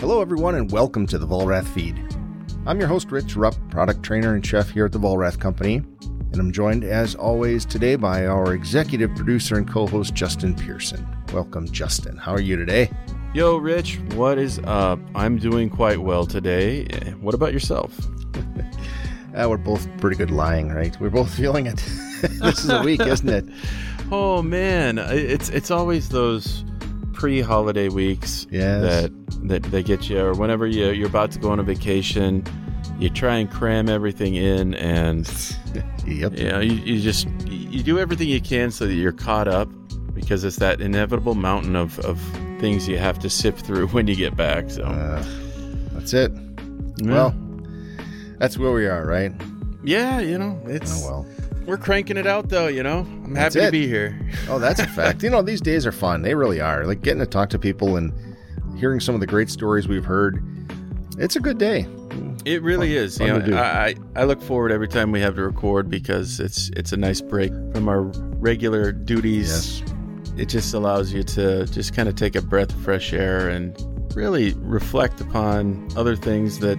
Hello, everyone, and welcome to the Vollrath Feed. I'm your host, Rich Rupp, product trainer and chef here at the Vollrath Company, and I'm joined, as always, today by our executive producer and co host, Justin Pearson. Welcome, Justin. How are you today? Yo, Rich, what is up? I'm doing quite well today. What about yourself? uh, we're both pretty good lying, right? We're both feeling it. this is a week, isn't it? Oh man, it's it's always those pre-holiday weeks yes. that that that get you, or whenever you you're about to go on a vacation, you try and cram everything in, and yep. you know you, you just you do everything you can so that you're caught up because it's that inevitable mountain of of things you have to sift through when you get back. So uh, that's it. Yeah. Well, that's where we are, right? Yeah, you know it's. Oh well. We're cranking it out though, you know. I'm That's happy it. to be here. oh, that's a fact. You know, these days are fun. They really are. Like getting to talk to people and hearing some of the great stories we've heard. It's a good day. It really fun, is. Fun you know, I, I look forward every time we have to record because it's it's a nice break from our regular duties. Yes. It just allows you to just kind of take a breath of fresh air and really reflect upon other things that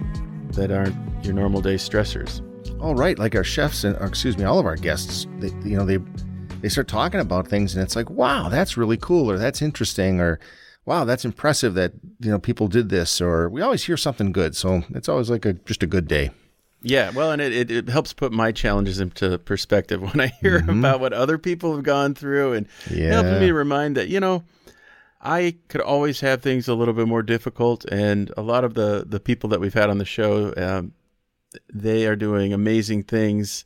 that aren't your normal day stressors all right, like our chefs and or excuse me, all of our guests, they, you know, they they start talking about things and it's like, wow, that's really cool or that's interesting or wow, that's impressive that you know people did this or we always hear something good. So it's always like a just a good day. Yeah, well, and it, it, it helps put my challenges into perspective when I hear mm-hmm. about what other people have gone through and yeah. helping me remind that, you know, I could always have things a little bit more difficult. And a lot of the, the people that we've had on the show, um, they are doing amazing things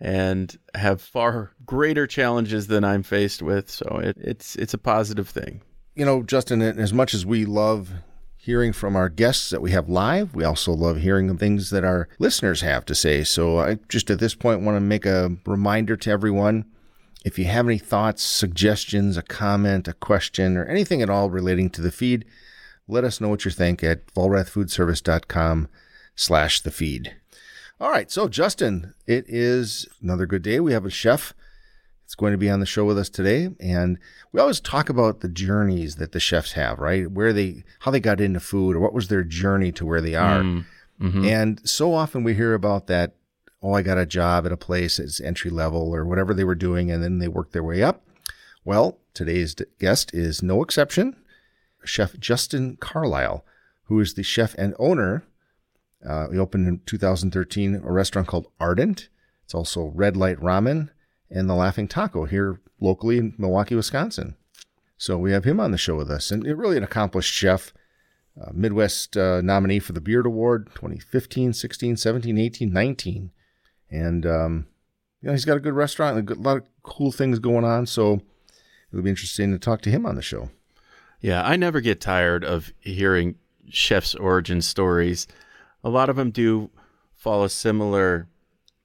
and have far greater challenges than I'm faced with. So it, it's it's a positive thing. You know, Justin, as much as we love hearing from our guests that we have live, we also love hearing the things that our listeners have to say. So I just at this point want to make a reminder to everyone. If you have any thoughts, suggestions, a comment, a question, or anything at all relating to the feed, let us know what you think at vollrathfoodservice.com slash the feed. All right. So, Justin, it is another good day. We have a chef that's going to be on the show with us today. And we always talk about the journeys that the chefs have, right? Where they, how they got into food or what was their journey to where they are. Mm, mm-hmm. And so often we hear about that, oh, I got a job at a place that's entry level or whatever they were doing. And then they worked their way up. Well, today's guest is no exception. Chef Justin Carlisle, who is the chef and owner uh, we opened in 2013 a restaurant called Ardent. It's also Red Light Ramen and the Laughing Taco here locally in Milwaukee, Wisconsin. So we have him on the show with us, and really an accomplished chef, uh, Midwest uh, nominee for the Beard Award 2015, 16, 17, 18, 19. And, um, you know, he's got a good restaurant, a, good, a lot of cool things going on. So it'll be interesting to talk to him on the show. Yeah, I never get tired of hearing chefs' origin stories a lot of them do follow a similar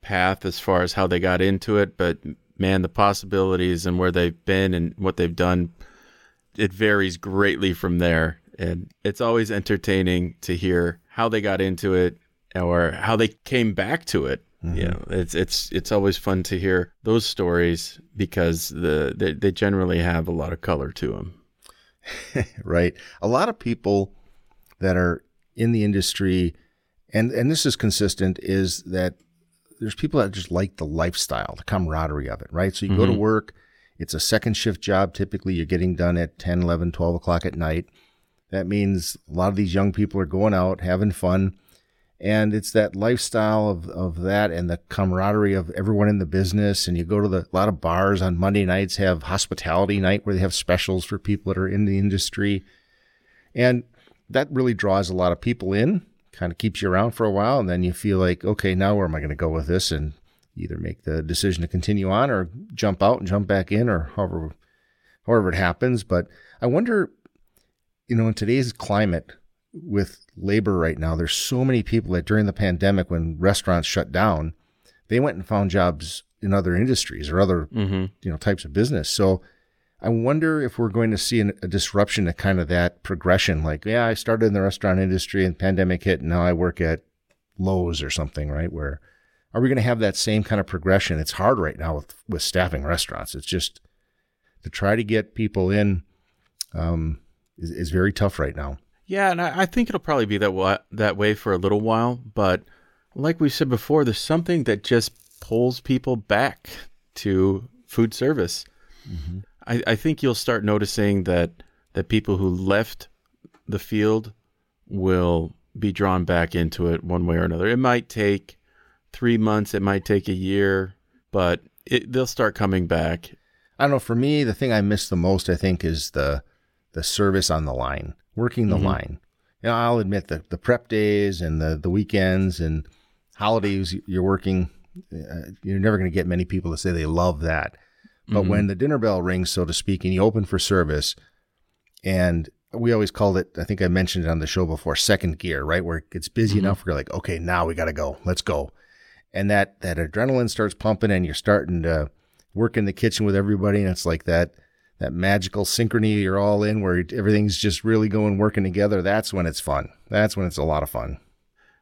path as far as how they got into it, but man, the possibilities and where they've been and what they've done, it varies greatly from there. And it's always entertaining to hear how they got into it or how they came back to it. Mm-hmm. You know, it's it's it's always fun to hear those stories because the they, they generally have a lot of color to them. right. A lot of people that are in the industry and and this is consistent is that there's people that just like the lifestyle, the camaraderie of it, right? So you mm-hmm. go to mm-hmm. work, it's a second shift job. Typically, you're getting done at 10, 11, 12 o'clock at night. That means a lot of these young people are going out, having fun. And it's that lifestyle of, of that and the camaraderie of everyone in the business. And you go to the, a lot of bars on Monday nights have hospitality night where they have specials for people that are in the industry. And that really draws a lot of people in kind of keeps you around for a while. And then you feel like, okay, now where am I going to go with this? And either make the decision to continue on or jump out and jump back in or however, however it happens. But I wonder, you know, in today's climate with labor right now, there's so many people that during the pandemic, when restaurants shut down, they went and found jobs in other industries or other, mm-hmm. you know, types of business. So I wonder if we're going to see an, a disruption to kind of that progression. Like, yeah, I started in the restaurant industry and pandemic hit, and now I work at Lowe's or something, right? Where are we going to have that same kind of progression? It's hard right now with, with staffing restaurants. It's just to try to get people in um, is, is very tough right now. Yeah, and I, I think it'll probably be that wa- that way for a little while. But like we said before, there's something that just pulls people back to food service. Mm-hmm. I, I think you'll start noticing that that people who left the field will be drawn back into it one way or another. It might take three months, it might take a year, but it, they'll start coming back. I don't know. For me, the thing I miss the most, I think, is the the service on the line, working the mm-hmm. line. You know, I'll admit the the prep days and the the weekends and holidays you're working. Uh, you're never going to get many people to say they love that. But mm-hmm. when the dinner bell rings, so to speak, and you open for service, and we always called it, I think I mentioned it on the show before, second gear, right? Where it gets busy mm-hmm. enough, we're like, okay, now we got to go. Let's go. And that, that adrenaline starts pumping and you're starting to work in the kitchen with everybody. And it's like that, that magical synchrony you're all in where everything's just really going working together. That's when it's fun. That's when it's a lot of fun.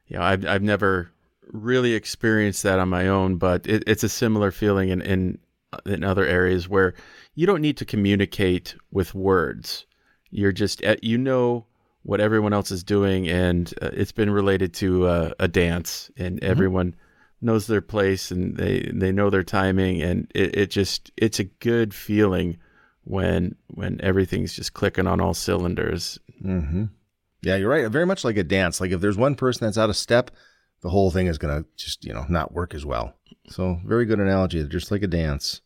Yeah. I've, I've never really experienced that on my own, but it, it's a similar feeling And, in, in other areas where you don't need to communicate with words you're just you know what everyone else is doing, and uh, it's been related to uh, a dance, and mm-hmm. everyone knows their place and they they know their timing, and it, it just it's a good feeling when when everything's just clicking on all cylinders. Mm-hmm. Yeah, you're right. Very much like a dance. Like if there's one person that's out of step, the whole thing is gonna just you know not work as well. So very good analogy. Just like a dance.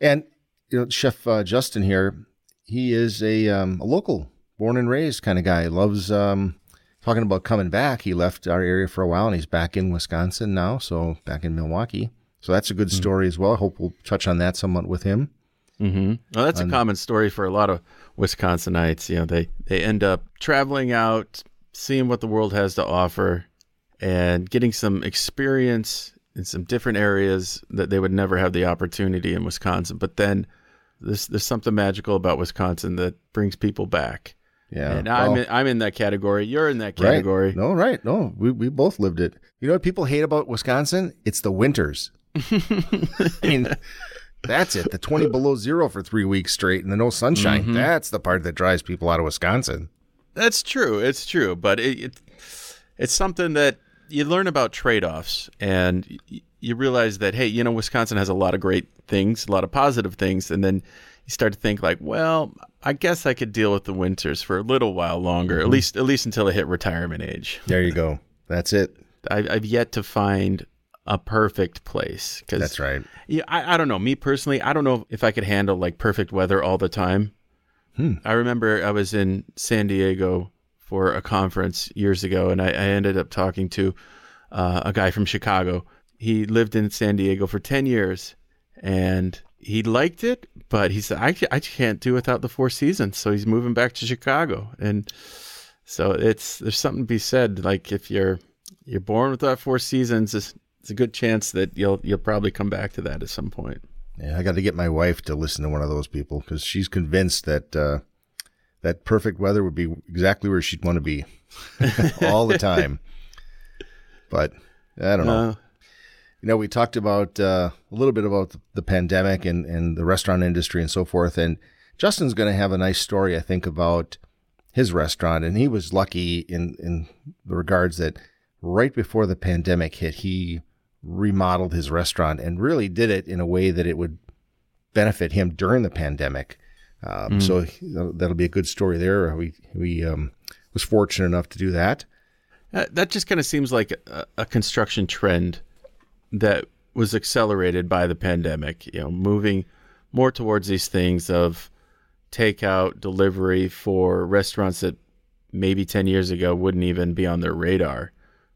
And you know, Chef uh, Justin here, he is a, um, a local, born and raised kind of guy. Loves um, talking about coming back. He left our area for a while and he's back in Wisconsin now, so back in Milwaukee. So that's a good mm-hmm. story as well. I hope we'll touch on that somewhat with him. Mm-hmm. Well, that's um, a common story for a lot of Wisconsinites. You know, they they end up traveling out, seeing what the world has to offer, and getting some experience in some different areas that they would never have the opportunity in Wisconsin. But then there's there's something magical about Wisconsin that brings people back. Yeah, and well, I'm in, I'm in that category. You're in that category. Right. No, right? No, we we both lived it. You know what people hate about Wisconsin? It's the winters. I mean, that's it. The 20 below zero for three weeks straight and the no sunshine. Mm-hmm. That's the part that drives people out of Wisconsin. That's true. It's true, but it, it it's something that you learn about trade offs, and you realize that hey, you know, Wisconsin has a lot of great things, a lot of positive things, and then you start to think like, well, I guess I could deal with the winters for a little while longer, mm-hmm. at least at least until I hit retirement age. There you go. That's it. I, I've yet to find a perfect place. Cause, That's right. Yeah, I, I don't know. Me personally, I don't know if I could handle like perfect weather all the time. Hmm. I remember I was in San Diego for a conference years ago, and I, I ended up talking to uh, a guy from Chicago he lived in San Diego for 10 years and he liked it, but he said, I, I can't do without the four seasons. So he's moving back to Chicago. And so it's, there's something to be said. Like if you're, you're born without four seasons, it's, it's a good chance that you'll, you'll probably come back to that at some point. Yeah. I got to get my wife to listen to one of those people because she's convinced that, uh, that perfect weather would be exactly where she'd want to be all the time. But I don't know. Uh, you know, we talked about uh, a little bit about the pandemic and, and the restaurant industry and so forth. And Justin's going to have a nice story, I think, about his restaurant. And he was lucky in, in the regards that right before the pandemic hit, he remodeled his restaurant and really did it in a way that it would benefit him during the pandemic. Um, mm. So that'll be a good story there. We, we um, was fortunate enough to do that. Uh, that just kind of seems like a, a construction trend that was accelerated by the pandemic, you know, moving more towards these things of takeout, delivery for restaurants that maybe 10 years ago wouldn't even be on their radar.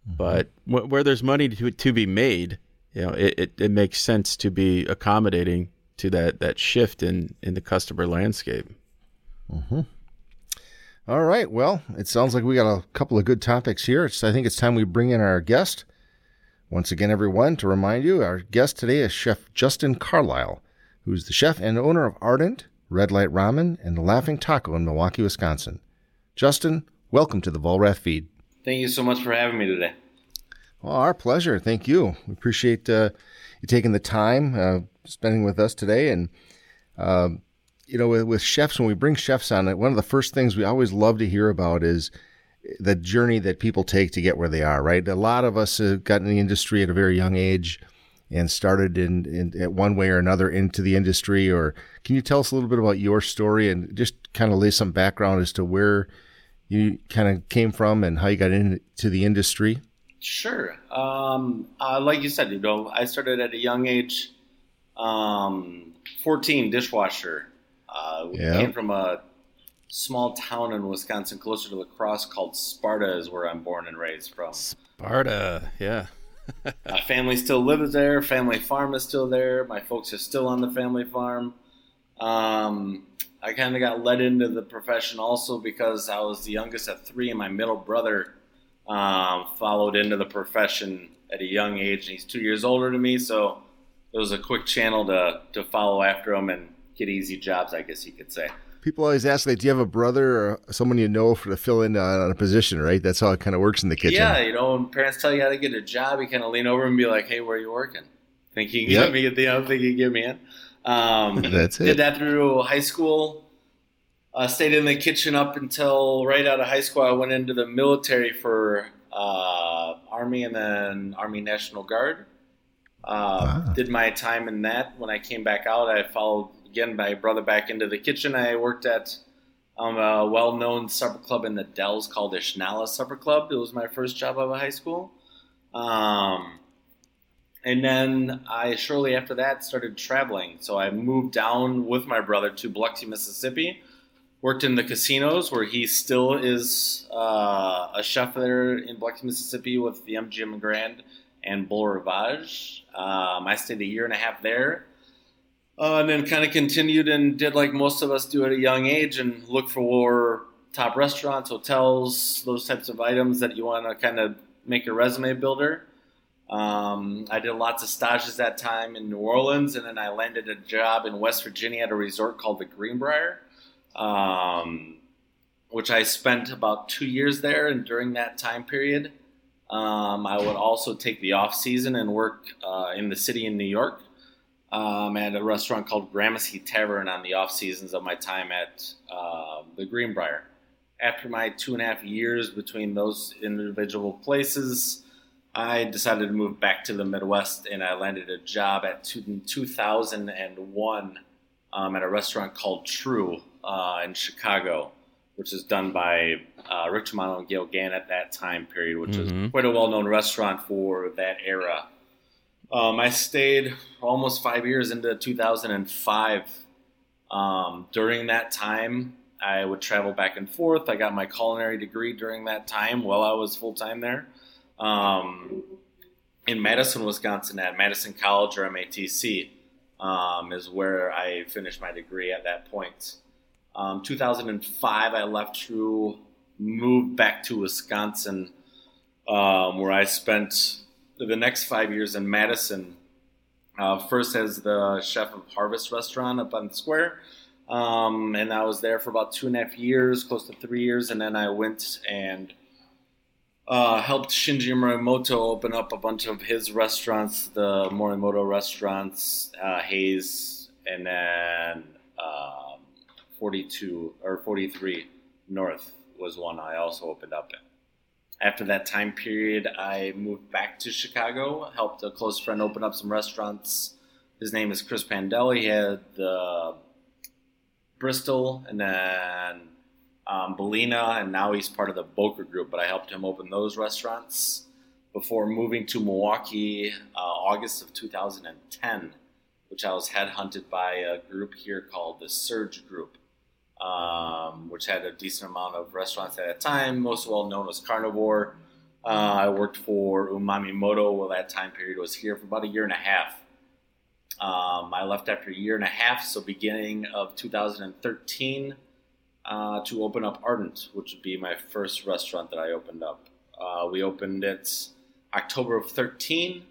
Mm-hmm. But w- where there's money to, to be made, you know, it, it, it, makes sense to be accommodating to that, that shift in, in the customer landscape. Mm-hmm. All right. Well, it sounds like we got a couple of good topics here. It's, I think it's time we bring in our guest. Once again, everyone, to remind you, our guest today is Chef Justin Carlisle, who's the chef and owner of Ardent, Red Light Ramen, and the Laughing Taco in Milwaukee, Wisconsin. Justin, welcome to the Vollrath feed. Thank you so much for having me today. Well, our pleasure. Thank you. We appreciate uh, you taking the time, uh, spending with us today. And, uh, you know, with, with chefs, when we bring chefs on it, one of the first things we always love to hear about is the journey that people take to get where they are, right? A lot of us have got in the industry at a very young age and started in, in, in one way or another into the industry. Or can you tell us a little bit about your story and just kind of lay some background as to where you kind of came from and how you got into the industry? Sure. Um, uh, like you said, you know, I started at a young age, um, 14 dishwasher. Uh, we yeah. came from a small town in Wisconsin closer to La Crosse called Sparta is where I'm born and raised from. Sparta, yeah. My family still lives there. Family farm is still there. My folks are still on the family farm. Um, I kind of got led into the profession also because I was the youngest of three, and my middle brother um, followed into the profession at a young age, and he's two years older than me. So it was a quick channel to to follow after him and get easy jobs, I guess you could say people always ask, like, do you have a brother or someone you know for to fill in on, a position, right? That's how it kind of works in the kitchen. Yeah, you know, when parents tell you how to get a job, you kind of lean over and be like, hey, where are you working? Think you can yep. get me? The, you think you can get me in? Um, That's it. Did that through high school. Uh, stayed in the kitchen up until right out of high school. I went into the military for uh, Army and then Army National Guard. Uh, ah. Did my time in that. When I came back out, I followed again my brother back into the kitchen. I worked at um, a well-known supper club in the Dells called Ishnala Supper Club. It was my first job out of high school. Um, and then I shortly after that started traveling. So I moved down with my brother to Biloxi, Mississippi. Worked in the casinos where he still is uh, a chef there in Biloxi, Mississippi with the MGM Grand and Beau Rivage. Um, I stayed a year and a half there uh, and then kind of continued and did like most of us do at a young age and look for top restaurants, hotels, those types of items that you want to kind of make a resume builder. Um, I did lots of stages that time in New Orleans, and then I landed a job in West Virginia at a resort called the Greenbrier, um, which I spent about two years there. And during that time period, um, I would also take the off season and work uh, in the city in New York um, at a restaurant called Gramercy Tavern on the off seasons of my time at uh, the Greenbrier. After my two and a half years between those individual places, I decided to move back to the Midwest and I landed a job at two, 2001 um, at a restaurant called Tru uh, in Chicago, which is done by uh, Rick Tramonto and Gale Gand at that time period, which mm-hmm. is quite a well known restaurant for that era. Um, I stayed almost five years into 2005. Um, during that time, I would travel back and forth. I got my culinary degree during that time while I was full time there. Um, in Madison, Wisconsin, at Madison College or MATC, um, is where I finished my degree at that point. Um, 2005, I left Tru, moved back to Wisconsin, um, where I spent the next five years in Madison. Uh, first as the chef of Harvest Restaurant up on the square. Um, and I was there for about two and a half years, close to three years. And then I went and uh, helped Shinji Muramoto open up a bunch of his restaurants, the Muramoto restaurants, uh, Haze, and then um, 42 or 43 North was one I also opened up. After that time period, I moved back to Chicago, helped a close friend open up some restaurants. His name is Chris Pandel. He had the Bristol and then um, Balena, and now he's part of the Boka Group. But I helped him open those restaurants before moving to Milwaukee, uh, August of 2010, which I was headhunted by a group here called the SURG Group um, which had a decent amount of restaurants at that time, most well known as Carnevor. Uh, I worked for Umami Moto while that time period was here for about a year and a half. Um, I left after a year and a half, so beginning of 2013, uh, to open up Ardent, which would be my first restaurant that I opened up. Uh, we opened it October of 13.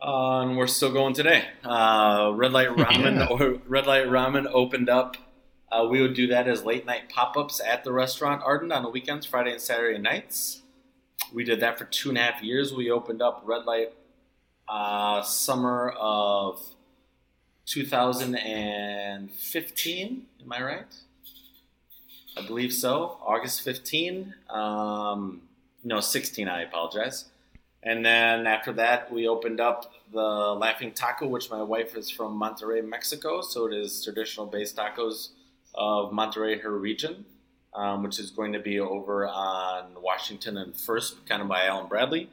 Uh, and we're still going today. Uh, Red Light Ramen yeah. or Red Light Ramen opened up uh, we would do that as late night pop ups at the restaurant Ardent on the weekends, Friday and Saturday nights. We did that for two and a half years. We opened up Red Light uh, summer of 2015. Am I right? I believe so. August 15. Um, no, 16. I apologize. And then after that, we opened up the Laughing Taco, which my wife is from Monterrey, Mexico. So it is traditional based tacos of Monterrey, her region, um, which is going to be over on Washington and First, kind of by Allen-Bradley.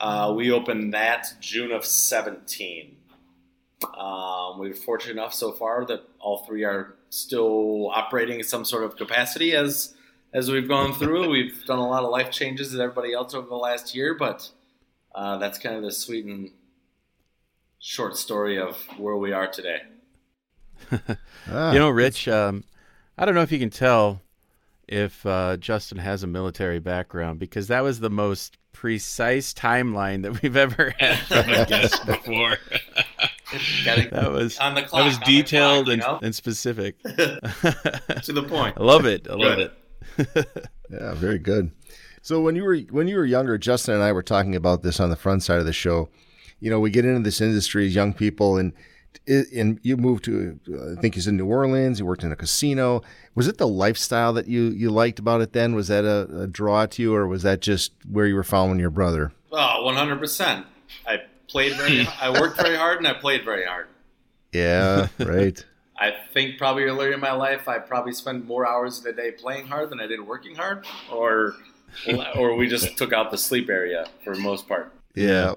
Uh, we opened that June of 17. Um, we're fortunate enough so far that all three are still operating in some sort of capacity as as we've gone through. we've done a lot of life changes as everybody else over the last year, but uh, that's kind of the sweet and short story of where we are today. ah, you know, Rich, um, I don't know if you can tell if uh, Justin has a military background because that was the most precise timeline that we've ever had from a guest before. that was on the clock, that was detailed clock, and, know? and specific to the point. I love it. I love good. it. yeah, very good. So when you were when you were younger, Justin and I were talking about this on the front side of the show. You know, we get into this industry as young people, and and you moved to I think he's in New Orleans. You worked in a casino. Was it the lifestyle that you you liked about it then? Was that a, a draw to you, or was that just where you were following your brother? Oh, one hundred percent. I played very. I worked very hard, and I played very hard. Yeah, right. I think probably earlier in my life, I probably spent more hours of the day playing hard than I did working hard, or or we just took out the sleep area for the most part. Yeah.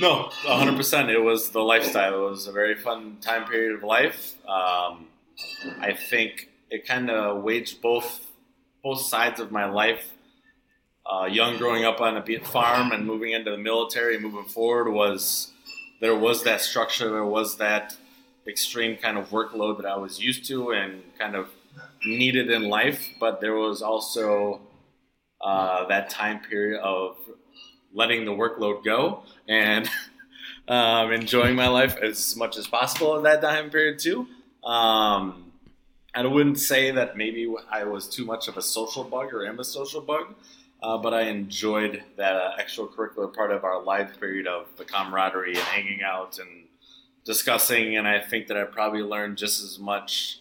No, 100%. It was the lifestyle. It was a very fun time period of life. Um, I think it kind of waged both both sides of my life. Uh, young, growing up on a farm, and moving into the military, moving forward was there was that structure. There was that extreme kind of workload that I was used to and kind of needed in life. But there was also uh, that time period of letting the workload go and um, enjoying my life as much as possible in that time period too. Um, I wouldn't say that maybe I was too much of a social bug or am a social bug, uh, but I enjoyed that uh, extracurricular part of our life period of the camaraderie and hanging out and discussing. And I think that I probably learned just as much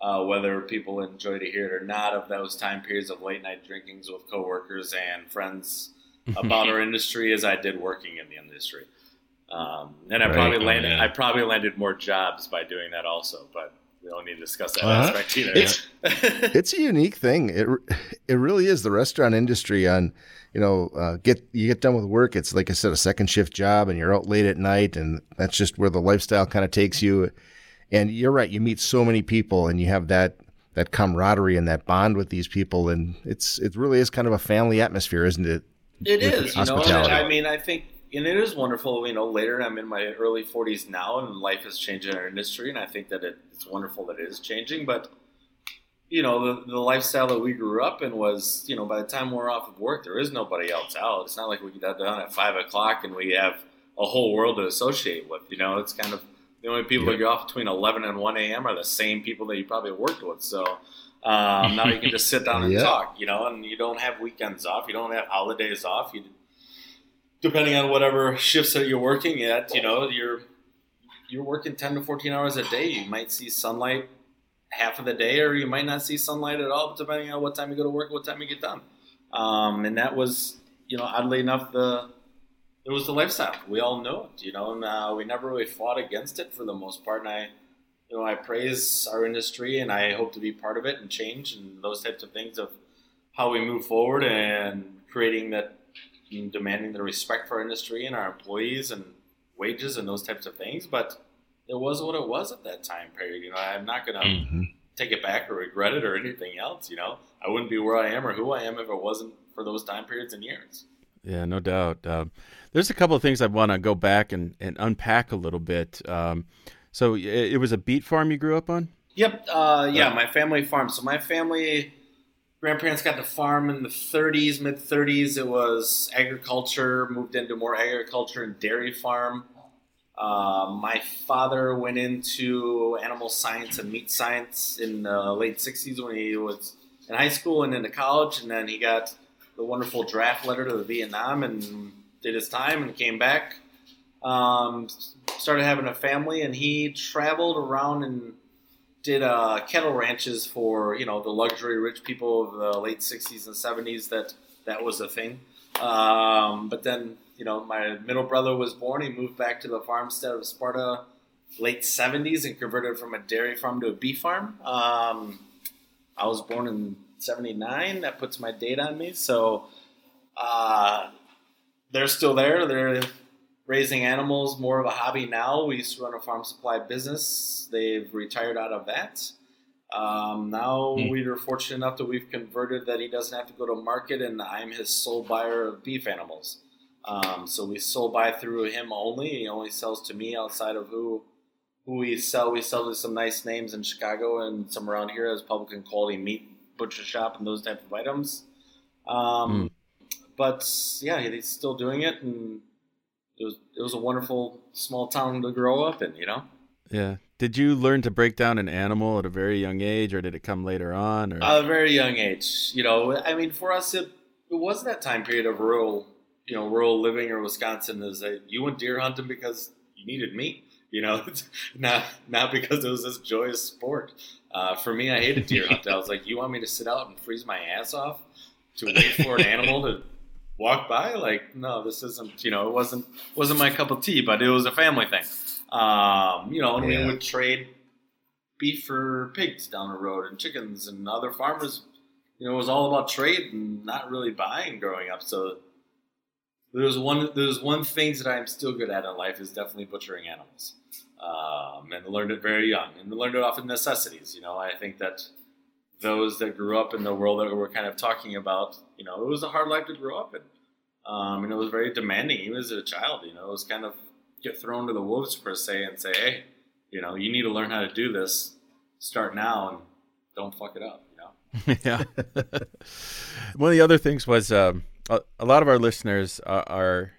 uh, whether people enjoy to hear it or not, of those time periods of late night drinkings with coworkers and friends about our industry as I did working in the industry. Um, and I right. probably landed, I probably landed more jobs by doing that also, but we don't need to discuss that uh-huh. aspect either. It's, it's a unique thing. It, it really is the restaurant industry on, you know, uh, get, you get done with work. It's like I said, a second shift job and you're out late at night and that's just where the lifestyle kind of takes you and you're right. You meet so many people, and you have that that camaraderie and that bond with these people, and it's it really is kind of a family atmosphere, isn't it? It is. You know, I mean, I think, and it is wonderful. You know, later I'm in my early 40s now, and life has changed in our industry, and I think that it, it's wonderful that it is changing. But you know, the, the lifestyle that we grew up in was, you know, by the time we're off of work, there is nobody else out. It's not like we get done at five o'clock and we have a whole world to associate with. You know, it's kind of the only people that get off between 11 and 1 a.m. are the same people that you probably worked with. So um, now you can just sit down and talk, you know, and you don't have weekends off. You don't have holidays off. You, depending on whatever shifts that you're working at, you know, you're you're working 10 to 14 hours a day. You might see sunlight half of the day, or you might not see sunlight at all, depending on what time you go to work, what time you get done. Um, and that was, you know, oddly enough, the it was the lifestyle. We all know it, you know, and uh, we never really fought against it for the most part. And I, you know, I praise our industry, and I hope to be part of it and change and those types of things of how we move forward and creating that, and demanding the respect for our industry and our employees and wages and those types of things. But it was what it was at that time period. You know, I'm not gonna mm-hmm. take it back or regret it or anything else. You know, I wouldn't be where I am or who I am if it wasn't for those time periods and years. Yeah, no doubt. Um, there's a couple of things I want to go back and, and unpack a little bit. Um, so it, it, was a beet farm you grew up on? Yep. Uh, yeah, my family farm. So my family grandparents got the farm in the 30s, mid 30s. It was agriculture, moved into more agriculture and dairy farm. Uh, my father went into animal science and meat science in the late 60s when he was in high school and into college, and then he got the wonderful draft letter to Vietnam and did his time and came back. Um, started having a family, and he traveled around and did uh, cattle ranches for you know the luxury rich people of the late '60s and '70s. That that was a thing. Um, but then you know my middle brother was born. He moved back to the farmstead of Sparta late '70s and converted from a dairy farm to a beef farm. Um, I was born in '79. That puts my date on me. So uh, they're still there. They're raising animals more of a hobby now. We used to run a farm supply business. They've retired out of that. Um, now Hmm. we are fortunate enough that we've converted that he doesn't have to go to market, and I'm his sole buyer of beef animals. Um, so we sole buy through him only. He only sells to me outside of who who we sell. We sell to some nice names in Chicago and some around here as Publican Quality Meat Butcher Shop and those type of items. Um, But yeah, he's still doing it, and it was it was a wonderful small town to grow up in. You know. Yeah. Did you learn to break down an animal at a very young age, or did it come later on? Or At a very young age, you know. I mean, for us, it, it was that time period of rural, you know, rural living or Wisconsin. Is that you went deer hunting because you needed meat, you know, not not because it was this joyous sport. Uh, for me, I hated deer hunting. I was like, you want me to sit out and freeze my ass off to wait for an animal to walk by? Like, no, this isn't. You know, it wasn't wasn't my cup of tea. But it was a family thing. Um, you know, and Yeah. we would trade beef for pigs down the road and chickens and other farmers. You know, it was all about trade and not really buying growing up. So there's one there's one thing that I'm still good at in life is definitely butchering animals. Um, and learned it very young and learned it off of necessities. You know, I think that those that grew up in the world that we're kind of talking about, you know, it was a hard life to grow up in. Um, and it was very demanding, even as a child. You know, it was kind of get thrown to the wolves per se and say, hey, you know, you need to learn how to do this. Start now and don't fuck it up. You know. yeah. One of the other things was um, a, a lot of our listeners are, are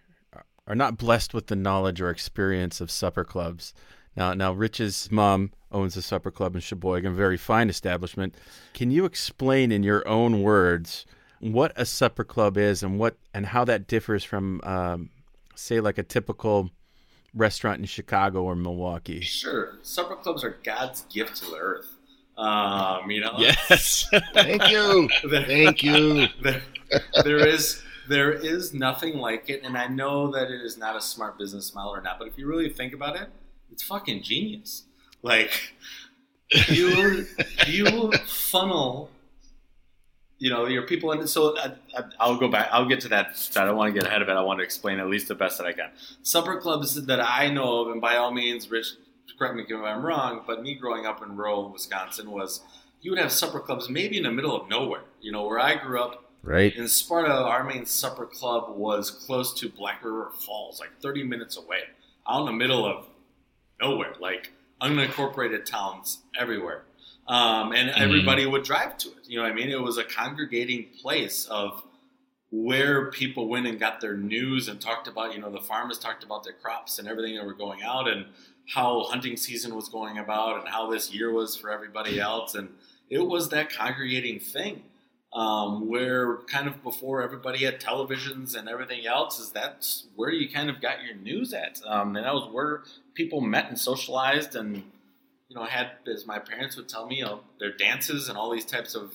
are not blessed with the knowledge or experience of supper clubs. Now, now Rich's mom owns a supper club in Sheboygan, very fine establishment. Can you explain in your own words what a supper club is and what and how that differs from, um, say, like a typical restaurant in Chicago or Milwaukee? Sure, supper clubs are God's gift to the earth. Um, you know. Yes. Thank you. Thank you. there, there is there is nothing like it, and I know that it is not a smart business model or not. But if you really think about it, it's fucking genius. Like you you funnel, you know, your people And So I, I, I'll go back. I'll get to that. I don't want to get ahead of it. I want to explain at least the best that I can. Supper clubs that I know of, and by all means, Rich, correct me if I'm wrong, but me growing up in rural Wisconsin was you would have supper clubs maybe in the middle of nowhere. You know, where I grew up Right. in Sparta, our main supper club was close to Black River Falls, like 30 minutes away, out in the middle of nowhere, like unincorporated towns everywhere. Um, and everybody would drive to it. You know what I mean? It was a congregating place of where people went and got their news and talked about, you know, the farmers talked about their crops and everything that were going out and how hunting season was going about and how this year was for everybody else. And it was that congregating thing um, where kind of before everybody had televisions and everything else is that's where you kind of got your news at um, and that was where people met and socialized and you know had as my parents would tell me you know their dances and all these types of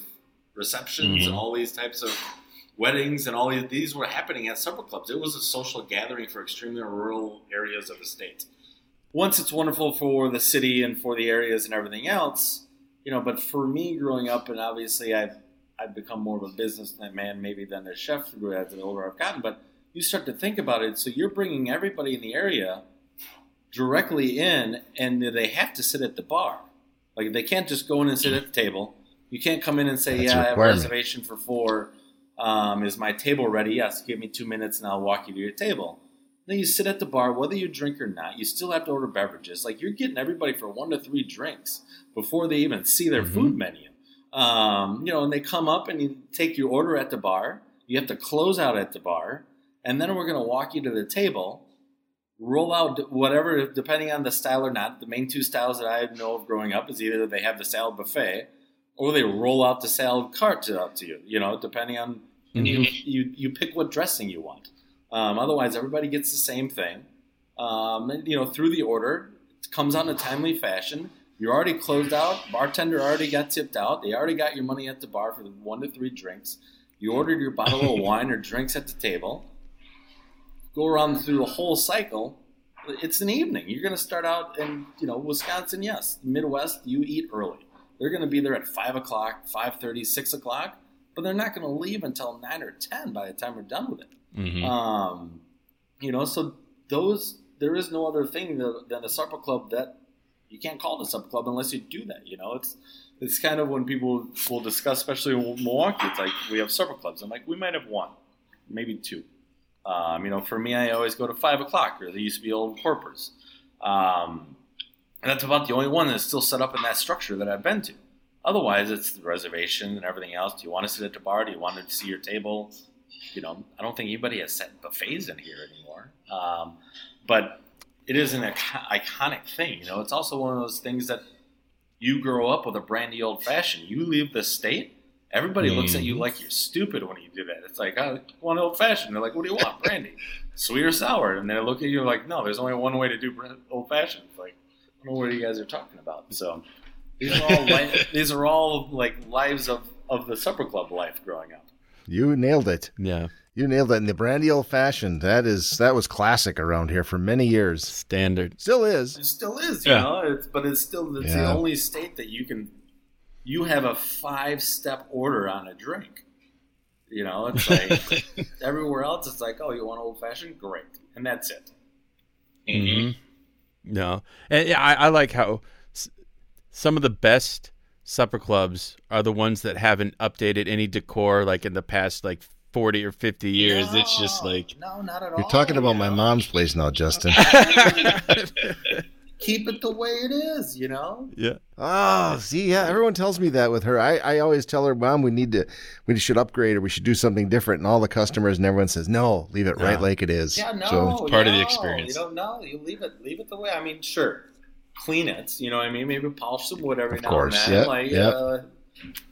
receptions and all these types of weddings and all these, these were happening at supper clubs it was a social gathering for extremely rural areas of the state once it's wonderful for the city and for the areas and everything else you know but for me growing up and obviously i've I've become more of a businessman maybe than a chef as the older I've gotten. But you start to think about it. So you're bringing everybody in the area directly in, and they have to sit at the bar. Like they can't just go in and sit at the table. You can't come in and say, That's "Yeah, I have a reservation for four. Um, is my table ready? Yes. Give me two minutes, and I'll walk you to your table." Then you sit at the bar, whether you drink or not. You still have to order beverages. Like you're getting everybody for one to three drinks before they even see their Mhm. food menu. Um, you know, and they come up and you take your order at the bar. You have to close out at the bar, and then we're going to walk you to the table. Roll out whatever, depending on the style or not. The main two styles that I know of growing up is either they have the salad buffet, or they roll out the salad cart to, out to you. You know, depending on and you, you you pick what dressing you want. Um, otherwise, everybody gets the same thing. um, and, you know, through the order. It comes out in a timely fashion. You're already closed out. Bartender already got tipped out. They already got your money at the bar for the one to three drinks. You ordered your bottle of wine or drinks at the table. Go around through the whole cycle. It's an evening. You're going to start out in, you know, Wisconsin. Yes, Midwest. You eat early. They're going to be there at five o'clock, 5.30, 6 o'clock, but they're not going to leave until nine or ten by the time we're done with it. Mhm. Um, you know, so those there is no other thing than than a supper club that you can't call it a supper club unless you do that. You know, it's it's kind of when people will discuss, especially in Milwaukee. It's like we have supper clubs. I'm like, we might have one, maybe two. Um, you know, for me, I always go to five o'clock, or there used to be old Corpers. Um, and that's about the only one that's still set up in that structure that I've been to. Otherwise, it's the reservation and everything else. Do you want to sit at the bar? Do you want to see your table? You know, I don't think anybody has set buffets in here anymore. Um, but it is an iconic thing. You know, it's also one of those things that you grow up with a brandy old fashioned. You leave the state, everybody looks at you mm-hmm. like you're stupid when you do that. It's like, oh, one old fashioned. They're like, what do you want, brandy, sweet or sour? And they look at you like, no, there's only one way to do old fashioned. Like, I don't know what you guys are talking about. So these are all li- these are all like lives of of the supper club life growing up. You nailed it. Yeah. You nailed it. And the brandy old fashioned, that is that was classic around here for many years. Standard. Still is. It still is, you Yeah. know. It's, but it's still it's Yeah. the only state that you can you have a five step order on a drink. You know, it's like everywhere else. It's like, oh, you want old fashioned? Great, and that's it. hmm No, and yeah, I, I like how s- some of the best supper clubs are the ones that haven't updated any decor like in the past like forty or fifty years. It's just like no, not at all. You're talking about you my mom's place now, Justin. Keep it the way it is. You know. yeah, Oh, see, yeah, everyone tells me that with her. I, I always tell her, Mom, we need to, we should upgrade or we should do something different. And all the customers and everyone says, No, leave it right like it is. Yeah, no, So, It's part of the experience. You don't know. You leave it, leave it the way. I mean, sure, clean it. You know what I mean? Maybe polish some wood every Of now course, and then. yeah, like, yeah. Uh,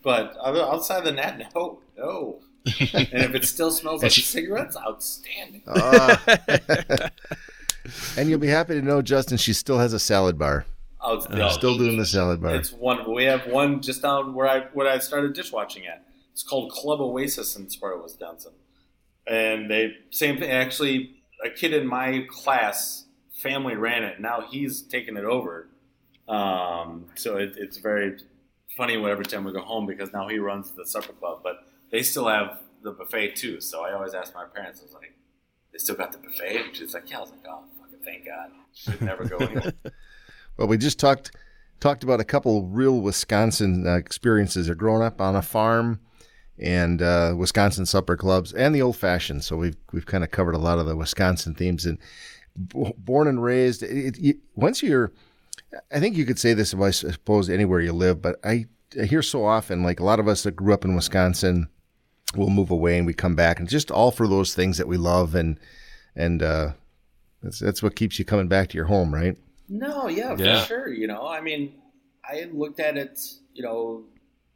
but other- outside of that, no, no. and if it still smells like cigarettes, outstanding. ah. and you'll be happy to know, Justin, she still has a salad bar. Outstanding. Still doing the salad bar. It's wonderful. We have one just down where I where I started dishwashing at. It's called Club Oasis in Sparta, Wisconsin, and they same thing. Actually, a kid in my class family ran it. Now he's taken it over. Um, so it, it's very funny when every time we go home because now he runs the supper club, but they still have the buffet too. So I always ask my parents, I was like, "They still got the buffet?" And she's like, "Yeah." I was like, "Oh, fucking thank God." Should never go anywhere. Well, we just talked talked about a couple real Wisconsin uh, experiences. They're growing up on a farm and uh, Wisconsin supper clubs and the old fashioned. So we've we've kind of covered a lot of the Wisconsin themes. And b- born and raised, it, it, once you're, I think you could say this, I suppose, anywhere you live. But I, I hear so often, like a lot of us that grew up in Wisconsin, we'll move away and we come back, and just all for those things that we love and and uh, that's that's what keeps you coming back to your home, right? No, yeah, Yeah. for sure. You know, I mean, I looked at it, you know,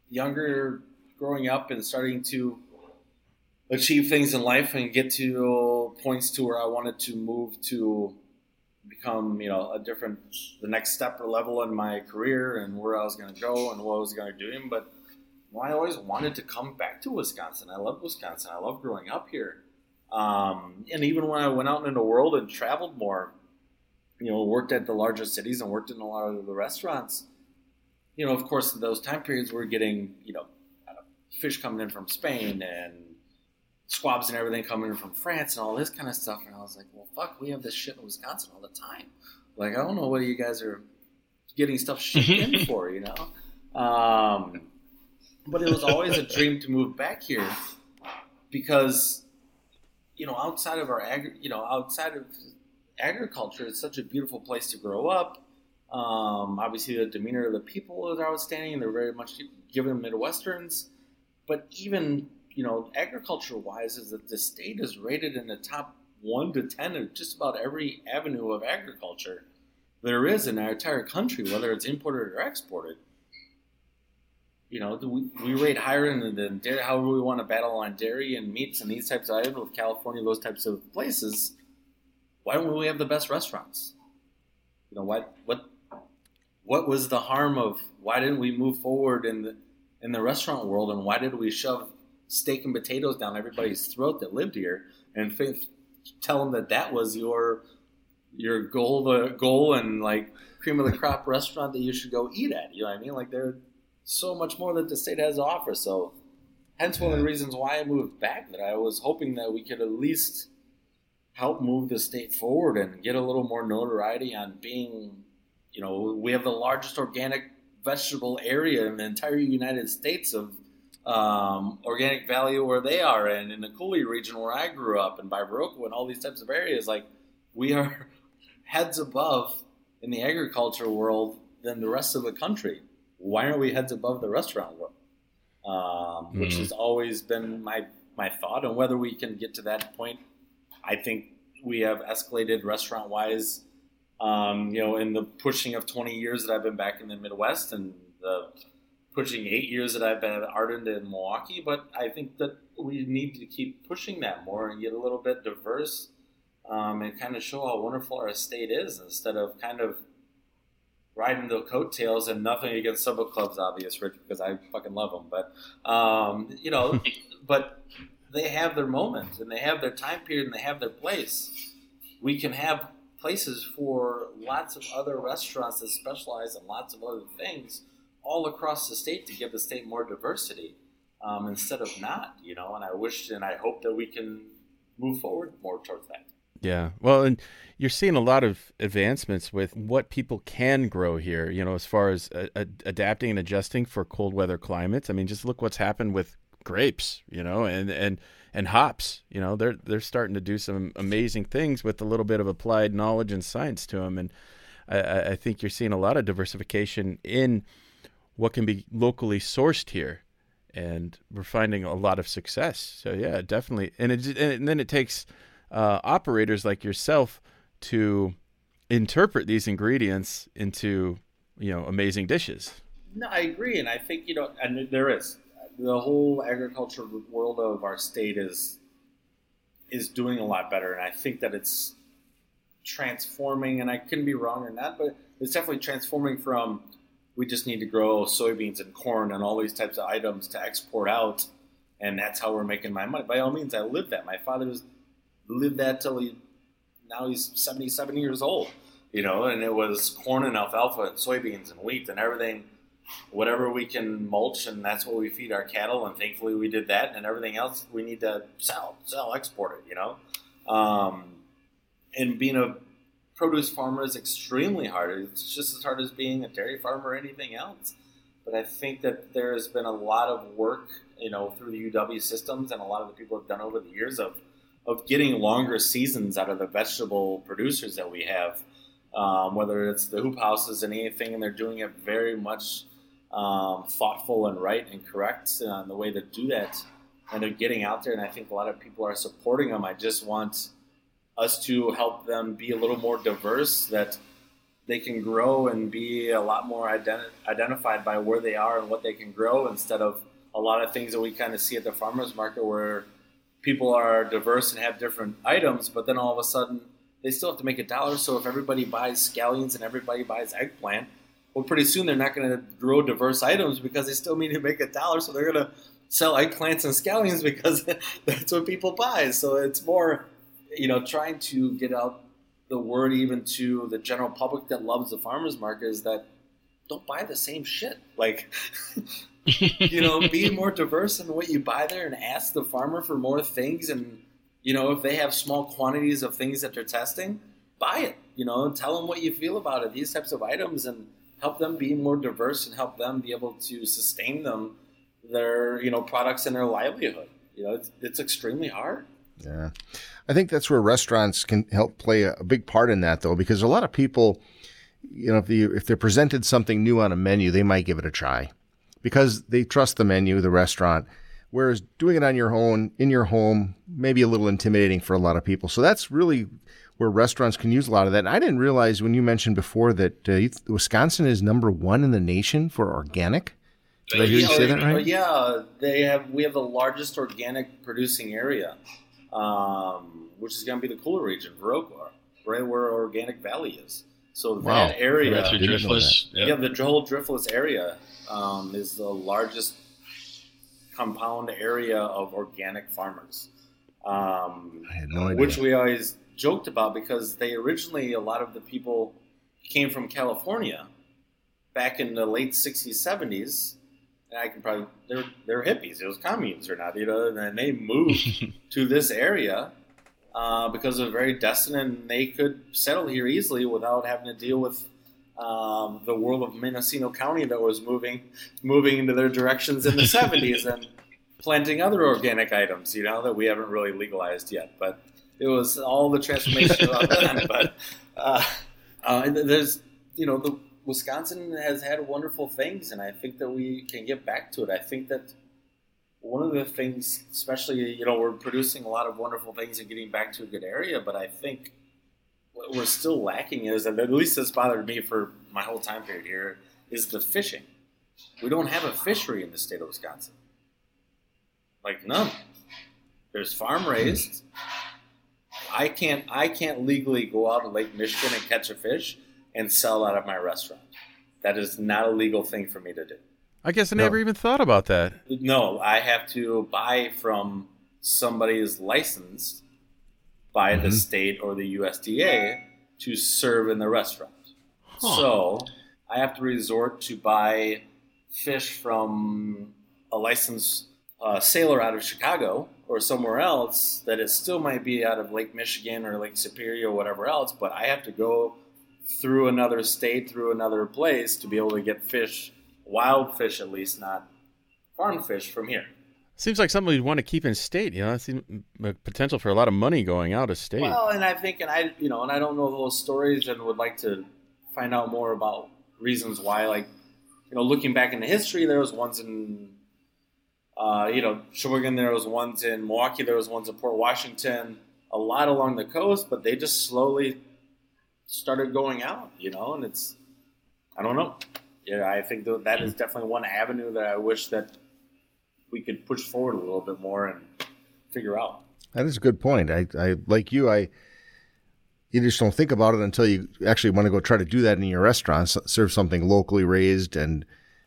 younger, growing up and starting to achieve things in life and get to points to where I wanted to move to become, you know, a different, the next step or level in my career and where I was going to go and what I was going to do. But well, I always wanted to come back to Wisconsin. I love Wisconsin. I love growing up here. Um, and even when I went out into the world and traveled more, you know, worked at the larger cities and worked in a lot of the restaurants. You know, of course, in those time periods, we're getting, you know, fish coming in from Spain and squabs and everything coming in from France and all this kind of stuff. And I was like, well, fuck, we have this shit in Wisconsin all the time. Like, I don't know what you guys are getting stuff shipped in for, you know? Um, but it was always a dream to move back here because, you know, outside of our, agri- you know, outside of agriculture it's such a beautiful place to grow up. Um, obviously, the demeanor of the people is outstanding. They're very much given Midwesterns. But even, you know, agriculture wise, is that the state is rated in the top one to 10 of just about every avenue of agriculture there is in our entire country, whether it's imported or exported. You know, we, we rate higher in the dairy, however we want to battle on dairy and meats and these types of items with California, those types of places why don't we have the best restaurants? You know what what what was the harm of why didn't we move forward in the in the restaurant world and why did we shove steak and potatoes down everybody's throat that lived here and think, tell them that that was your your goal the goal and like cream of the crop restaurant that you should go eat at you know what i mean like there's so much more that the state has to offer. So hence one of the reasons why i moved back that i was hoping that we could at least help move the state forward and get a little more notoriety on being you know we have the largest organic vegetable area in the entire united states of um, Organic Valley where they are and in the Coulee region where I grew up and by Viroqua and all these types of areas, like we are heads above in the agriculture world than the rest of the country. Why aren't we heads above the restaurant world? Um, mm-hmm. Which has always been my my thought, and whether we can get to that point, I think we have escalated restaurant wise. Um, you know, in the pushing of 20 years that I've been back in the Midwest and the pushing eight years that I've been at Ardent in Milwaukee, but I think that we need to keep pushing that more and get a little bit diverse um, and kind of show how wonderful our state is instead of kind of riding the coattails and nothing against supper clubs, obvious, Rich, because I fucking love them. But, um, you know, but they have their moment and they have their time period and they have their place. We can have places for lots of other restaurants that specialize in lots of other things all across the state to give the state more diversity um, instead of not, you know. And I wish and I hope that we can move forward more towards that. Yeah. Well, and you're seeing a lot of advancements with what people can grow here, you know, as far as uh, a, adapting and adjusting for cold weather climates. I mean, just look what's happened with grapes, you know, and and and hops, you know, they're they're starting to do some amazing things with a little bit of applied knowledge and science to them and I, I think you're seeing a lot of diversification in what can be locally sourced here and we're finding a lot of success so yeah definitely and, it, and then it takes uh, operators like yourself to interpret these ingredients into you know amazing dishes no i agree and i think you know and there is the whole agriculture world of our state is is doing a lot better and i think that it's transforming and i couldn't be wrong in that but it's definitely transforming from we just need to grow soybeans and corn and all these types of items to export out, and that's how we're making my money. By all means, I live that. My father lived that till he now he's 77 years old, you know, and it was corn and alfalfa and soybeans and wheat and everything, whatever we can mulch, and that's what we feed our cattle. And thankfully, we did that, and everything else we need to sell, sell, export it, you know. Um, and being a produce farmer is extremely hard. It's just as hard as being a dairy farmer or anything else. But I think that there has been a lot of work, you know, through the UW systems and a lot of the people have done over the years of of getting longer seasons out of the vegetable producers that we have. Um, whether it's the hoop houses and anything, and they're doing it very much um, thoughtful and right and correct on the way to do that. And they're getting out there, and I think a lot of people are supporting them. I just want us to help them be a little more diverse, that they can grow and be a lot more identi- identified by where they are and what they can grow instead of a lot of things that we kind of see at the farmers market where people are diverse and have different items, but then all of a sudden they still have to make a dollar. So if everybody buys scallions and everybody buys eggplant, well, pretty soon they're not going to grow diverse items because they still need to make a dollar. So they're going to sell eggplants and scallions because that's what people buy. So it's more you know, trying to get out the word even to the general public that loves the farmers market is that don't buy the same shit. Like, you know, be more diverse in what you buy there and ask the farmer for more things. And, you know, if they have small quantities of things that they're testing, buy it, you know, and tell them what you feel about it, these types of items, and help them be more diverse and help them be able to sustain them, their, you know, products and their livelihood. You know, it's, it's extremely hard. Yeah. I think that's where restaurants can help play a, big part in that, though, because a lot of people, you know, if, the, if they're presented something new on a menu, they might give it a try because they trust the menu, the restaurant. Whereas doing it on your own, in your home, may be a little intimidating for a lot of people. So that's really where restaurants can use a lot of that. And I didn't realize when you mentioned before that uh, Wisconsin is number one in the nation for organic. Did I hear you say that right? Yeah, they have. We have the largest organic producing area um, which is going to be the Coulee region, Viroqua. right where Organic Valley is. So Wow. that area, Right through didn't know yeah, the whole Driftless area um, is the largest compound area of organic farmers. Um, I had no idea. which we always joked about because they originally a lot of the people came from California back in the late '60s, '70s. And I can probably they're they're hippies. It was communes or not, you know. And they moved to this area uh, because of very destined, and they could settle here easily without having to deal with um, the world of Mendocino County that was moving moving into their directions in the '70s and planting other organic items, you know, that we haven't really legalized yet. But it was all the transformation about then. But uh, uh, there's, you know, the Wisconsin has had wonderful things, and I think that we can get back to it. I think that one of the things, especially, you know, we're producing a lot of wonderful things and getting back to a good area, but I think what we're still lacking is, and at least this bothered me for my whole time period here, is the fishing. We don't have a fishery in the state of Wisconsin. Like none. There's farm raised. I can't I can't legally go out to Lake Michigan and catch a fish and sell out of my restaurant. That is not a legal thing for me to do. I guess I No. never even thought about that. No, I have to buy from somebody who's licensed by the Mhm. state or the USDA to serve in the restaurant. So I have to resort to buy fish from a licensed uh, sailor out of Chicago or somewhere else that it still might be out of Lake Michigan or Lake Superior or whatever else, but I have to go through another state, through another place to be able to get fish, wild fish at least, not farm fish from here. Seems like something we'd want to keep in state. You know, it seems a potential for a lot of money going out of state. Well, and I think, and I, you know, and I don't know those stories, and would like to find out more about reasons why. Like, you know, looking back into history, there was ones in, uh, you know, Sheboygan. There was ones in Milwaukee. There was ones in Port Washington. A lot along the coast, but they just slowly started going out. You know, and it's, I don't know. Yeah, I think that that is definitely one avenue that I wish that we could push forward a little bit more and figure out. That is a good point. I, I like you. I you just don't think about it until you actually want to go try to do that in your restaurant. Serve something locally raised and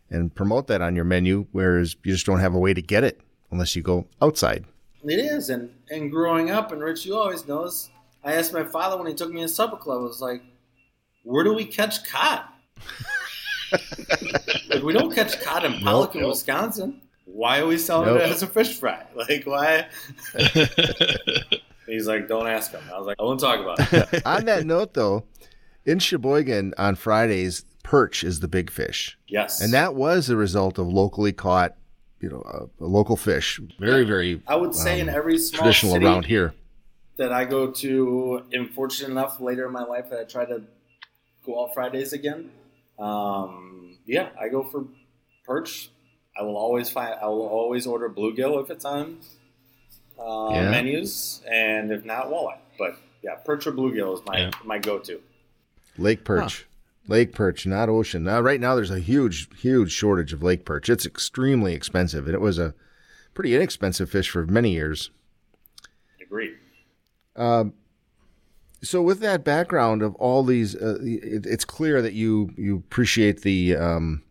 and promote that on your menu. Whereas you just don't have a way to get it unless you go outside. It is, and and growing up, and Rich, you always knows. I asked my father when he took me to supper club. I was like, "Where do we catch cod? like, we don't catch cod in Pollock, in Nope. Wisconsin. Why are we selling Nope. it as a fish fry? Like, why?" He's like, "Don't ask him." I was like, "I won't talk about it." on that note, though, in Sheboygan on Fridays, perch is the big fish, Yes, and that was a result of locally caught, you know, a, a local fish. Very, very I would say in um, every small traditional city around here. that I go to, am fortunate enough later in my life that I try to go out Fridays again. Um, yeah, I go for perch. I will always find. I will always order bluegill if it's on uh, Yeah. menus, and if not, walleye. But yeah, perch or bluegill is my Yeah. my go-to. Lake perch. Lake perch, not ocean. Now, right now, there's a huge, huge shortage of lake perch. It's extremely expensive, and it was a pretty inexpensive fish for many years. Agreed. Um, so, with that background of all these, uh, it, it's clear that you you appreciate the um,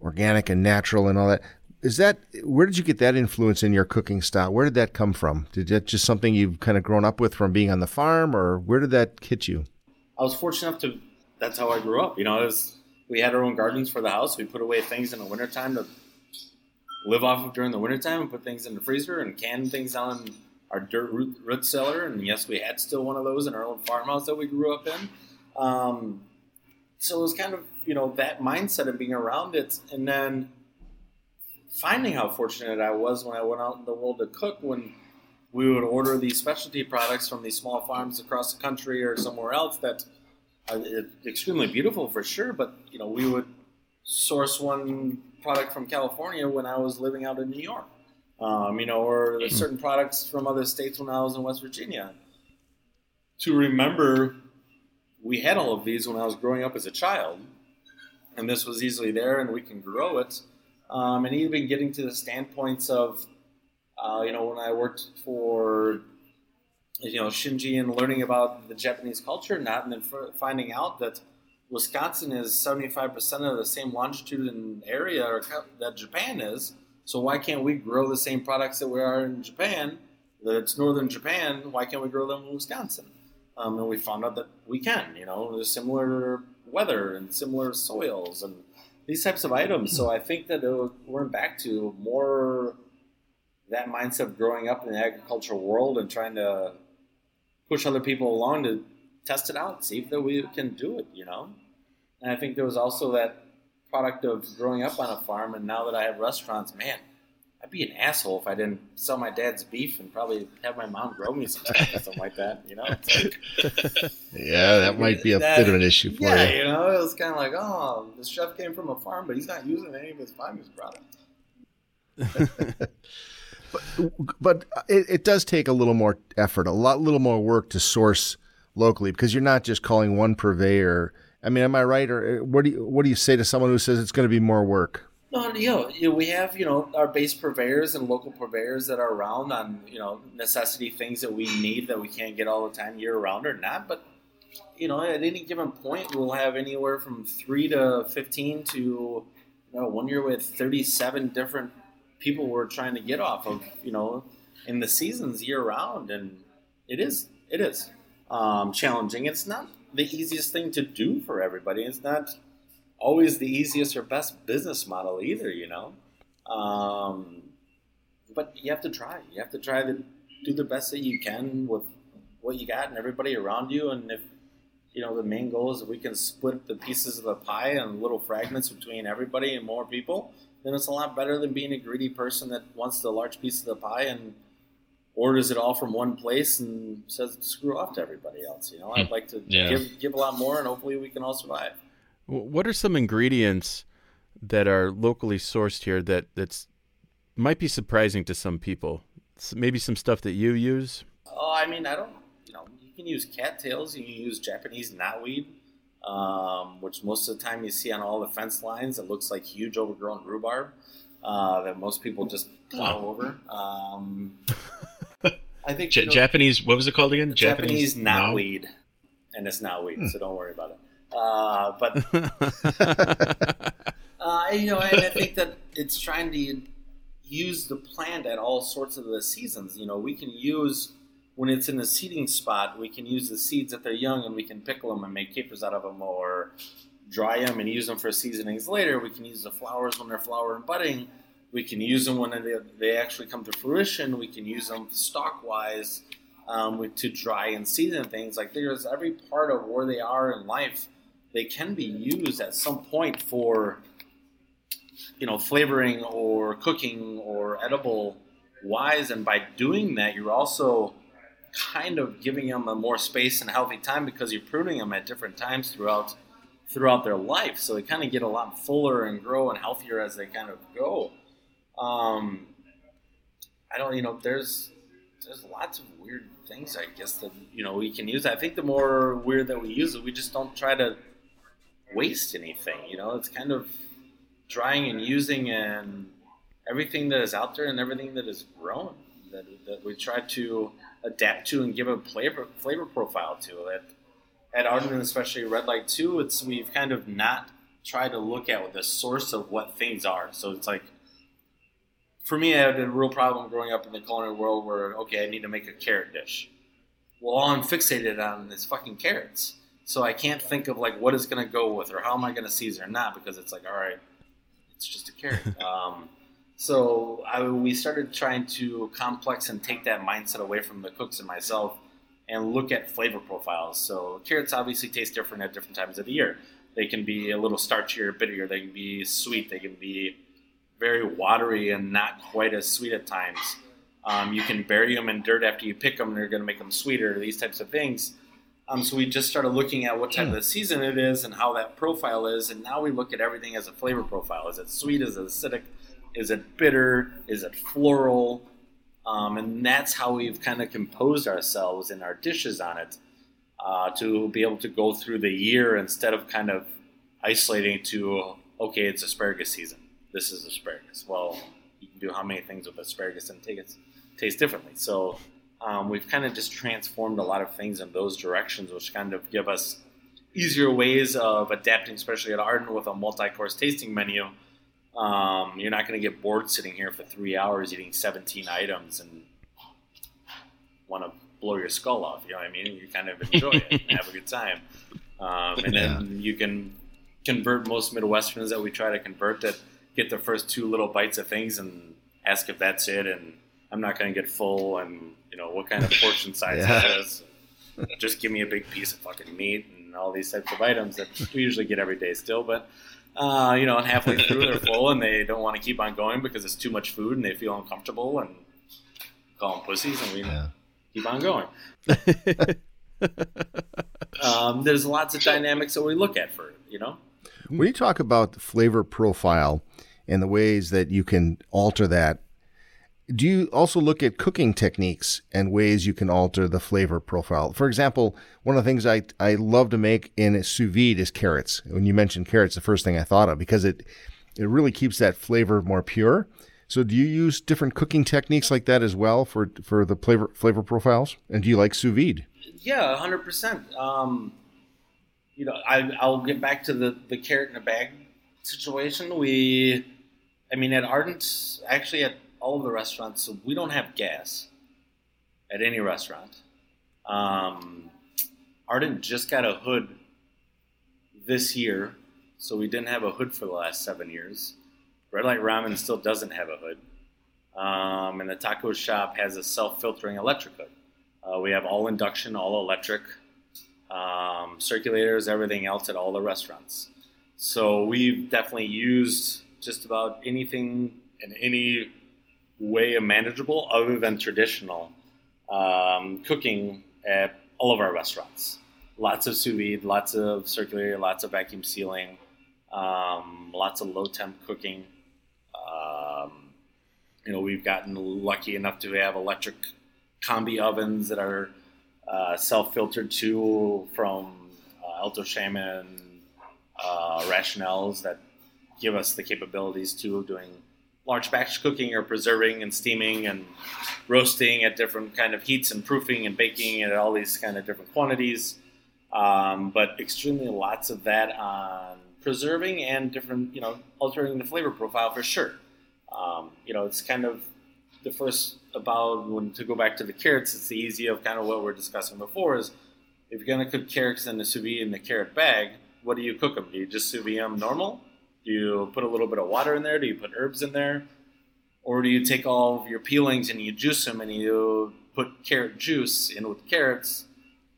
organic and natural and all that. Is that where did you get that influence in your cooking style? Where did that come from? Did that just something you've kind of grown up with from being on the farm, or where did that hit you? I was fortunate enough to. That's how I grew up. You know, was, we had our own gardens for the house. We put away things in the wintertime to live off of during the wintertime and put things in the freezer and can things in our dirt root, root cellar. And yes, we had still one of those in our own farmhouse that we grew up in. Um, so it was kind of you know that mindset of being around it, and then finding how fortunate I was when I went out in the world to cook when we would order these specialty products from these small farms across the country or somewhere else that are extremely beautiful for sure. But you know, we would source one product from California when I was living out in New York. Um, you know, or certain products from other states when I was in West Virginia. To remember, we had all of these when I was growing up as a child, and this was easily there, and we can grow it. Um, and even getting to the standpoints of, uh, you know, when I worked for you know Shinji and learning about the Japanese culture and that, and then finding out that Wisconsin is 75% of the same longitude and area that Japan is. So why can't we grow the same products that we are in Japan? That it's northern Japan. Why can't we grow them in Wisconsin? Um, and we found out that we can. You know, there's similar weather and similar soils and these types of items. So I think that went back to more that mindset of growing up in the agricultural world and trying to push other people along to test it out, see if that we can do it, you know. And I think there was also that product of growing up on a farm, and now that I have restaurants, man, I'd be an asshole if I didn't sell my dad's beef and probably have my mom grow me some something like that. You know, like, yeah, that might be a that, bit of an issue for yeah, you. you know, it was kind of like, oh, the chef came from a farm, but he's not using any of his family's products. but, but it, it, does take a little more effort, a lot, little more work to source locally because you're not just calling one purveyor. I mean, am I right? Or uh, what do you what do you say to someone who says it's going to be more work? No, you know, we have you know our base purveyors and local purveyors that are around on you know necessity things that we need that we can't get all the time year round or not. But you know, at any given point, we'll have anywhere from three to fifteen to you know, one year with thirty-seven different people we're trying to get off of. You know, in the seasons year round, and it is it is um, challenging. It's not the easiest thing to do for everybody. It's not always the easiest or best business model either, you know. Um, but you have to try. You have to try to do the best that you can with what you got and everybody around you. And if you know the main goal is we can split the pieces of the pie and little fragments between everybody and more people, then it's a lot better than being a greedy person that wants the large piece of the pie and orders it all from one place and says screw off to everybody else. You know, I'd hmm. like to yeah. give give a lot more, and hopefully we can all survive. What are some ingredients that are locally sourced here that that's might be surprising to some people? Maybe some stuff that you use. Oh, I mean, I don't. You know, you can use cattails. You can use Japanese knotweed, um, which most of the time you see on all the fence lines. It looks like huge overgrown rhubarb uh, that most people just plow over. Um, I think J- know, Japanese. What was it called again? Japanese, Japanese knotweed, and it's knotweed, hmm. so don't worry about it. Uh, but uh, you know, and I think that it's trying to use the plant at all sorts of the seasons. You know, we can use when it's in a seeding spot, we can use the seeds that they're young and we can pickle them and make capers out of them, or dry them and use them for seasonings later. We can use the flowers when they're flower and budding. We can use them when they, they actually come to fruition. We can use them stock wise um, to dry and season things. Like there's every part of where they are in life they can be used at some point for you know flavoring or cooking or edible wise and by doing that you're also kind of giving them a more space and healthy time because you're pruning them at different times throughout throughout their life so they kind of get a lot fuller and grow and healthier as they kind of go um, i don't you know there's there's lots of weird things i guess that you know we can use i think the more weird that we use it we just don't try to waste anything. You know, it's kind of trying and using and everything that is out there and everything that is grown that, that we try to adapt to and give a flavor flavor profile to. At at Ardent, especially Red Light Two, it's we've kind of not tried to look at the source of what things are. So it's like for me, I had a real problem growing up in the culinary world where okay, I need to make a carrot dish. Well, all I'm fixated on is fucking carrots. So I can't think of like what is going to go with or how am I going to season or not because it's like all right, it's just a carrot. um, so I, we started trying to complex and take that mindset away from the cooks and myself and look at flavor profiles. So carrots obviously taste different at different times of the year. They can be a little starchier, bittier. They can be sweet. They can be very watery and not quite as sweet at times. Um, you can bury them in dirt after you pick them, and they're going to make them sweeter. These types of things. Um, so we just started looking at what type of season it is and how that profile is, and now we look at everything as a flavor profile. Is it sweet? Is it acidic? Is it bitter? Is it floral? Um, and that's how we've kind of composed ourselves in our dishes on it uh, to be able to go through the year instead of kind of isolating to okay, it's asparagus season. This is asparagus. Well, you can do how many things with asparagus and take it taste differently. So Um, we've kind of just transformed a lot of things in those directions, which kind of give us easier ways of adapting, especially at Ardent with a multi-course tasting menu. Um, you're not going to get bored sitting here for three hours eating 17 items and want to blow your skull off. You know what I mean? You kind of enjoy it and have a good time. Um, and then you can convert most Midwesterns that we try to convert that get the first two little bites of things and ask if that's it. And I'm not going to get full and, you know, what kind of portion size yeah. it is. Just give me a big piece of fucking meat and all these types of items that we usually get every day still. But, uh, you know, and halfway through they're full and they don't want to keep on going because it's too much food and they feel uncomfortable and call them pussies and we yeah. keep on going. um, there's lots of dynamics that we look at for it, you know? When you talk about the flavor profile and the ways that you can alter that, do you also look at cooking techniques and ways you can alter the flavor profile? For example, one of the things I, I love to make in sous vide is carrots. When you mentioned carrots, the first thing I thought of because it it really keeps that flavor more pure. So do you use different cooking techniques like that as well for for the flavor flavor profiles? And do you like sous vide? Yeah, hundred um, percent you know, I, I'll get back to the, the carrot in a bag situation. We, I mean, at Ardent, actually at all of the restaurants, so we don't have gas at any restaurant. Um, Ardent just got a hood this year, so we didn't have a hood for the last seven years. Red Light Ramen still doesn't have a hood. Um, and the taco shop has a self filtering electric hood. Uh, we have all induction, all electric um, circulators, everything else at all the restaurants. So we've definitely used just about anything in any way manageable other than traditional um, cooking at all of our restaurants. Lots of sous vide, lots of circulator, lots of vacuum sealing, um, lots of low temp cooking. Um, you know, we've gotten lucky enough to have electric combi ovens that are uh, self-filtered too from uh, Alto-Shaam uh, Rationals that give us the capabilities of doing large batch cooking or preserving and steaming and roasting at different kind of heats and proofing and baking at all these kind of different quantities. Um, but extremely lots of that on preserving and different, you know, altering the flavor profile for sure. Um, you know, it's kind of the first about when to go back to the carrots, it's the easy of kind of what we're discussing before is if you're going to cook carrots in the sous vide in the carrot bag, what do you cook them? Do you just sous vide them normal? Do you put a little bit of water in there? Do you put herbs in there? Or do you take all of your peelings and you juice them and you put carrot juice in with carrots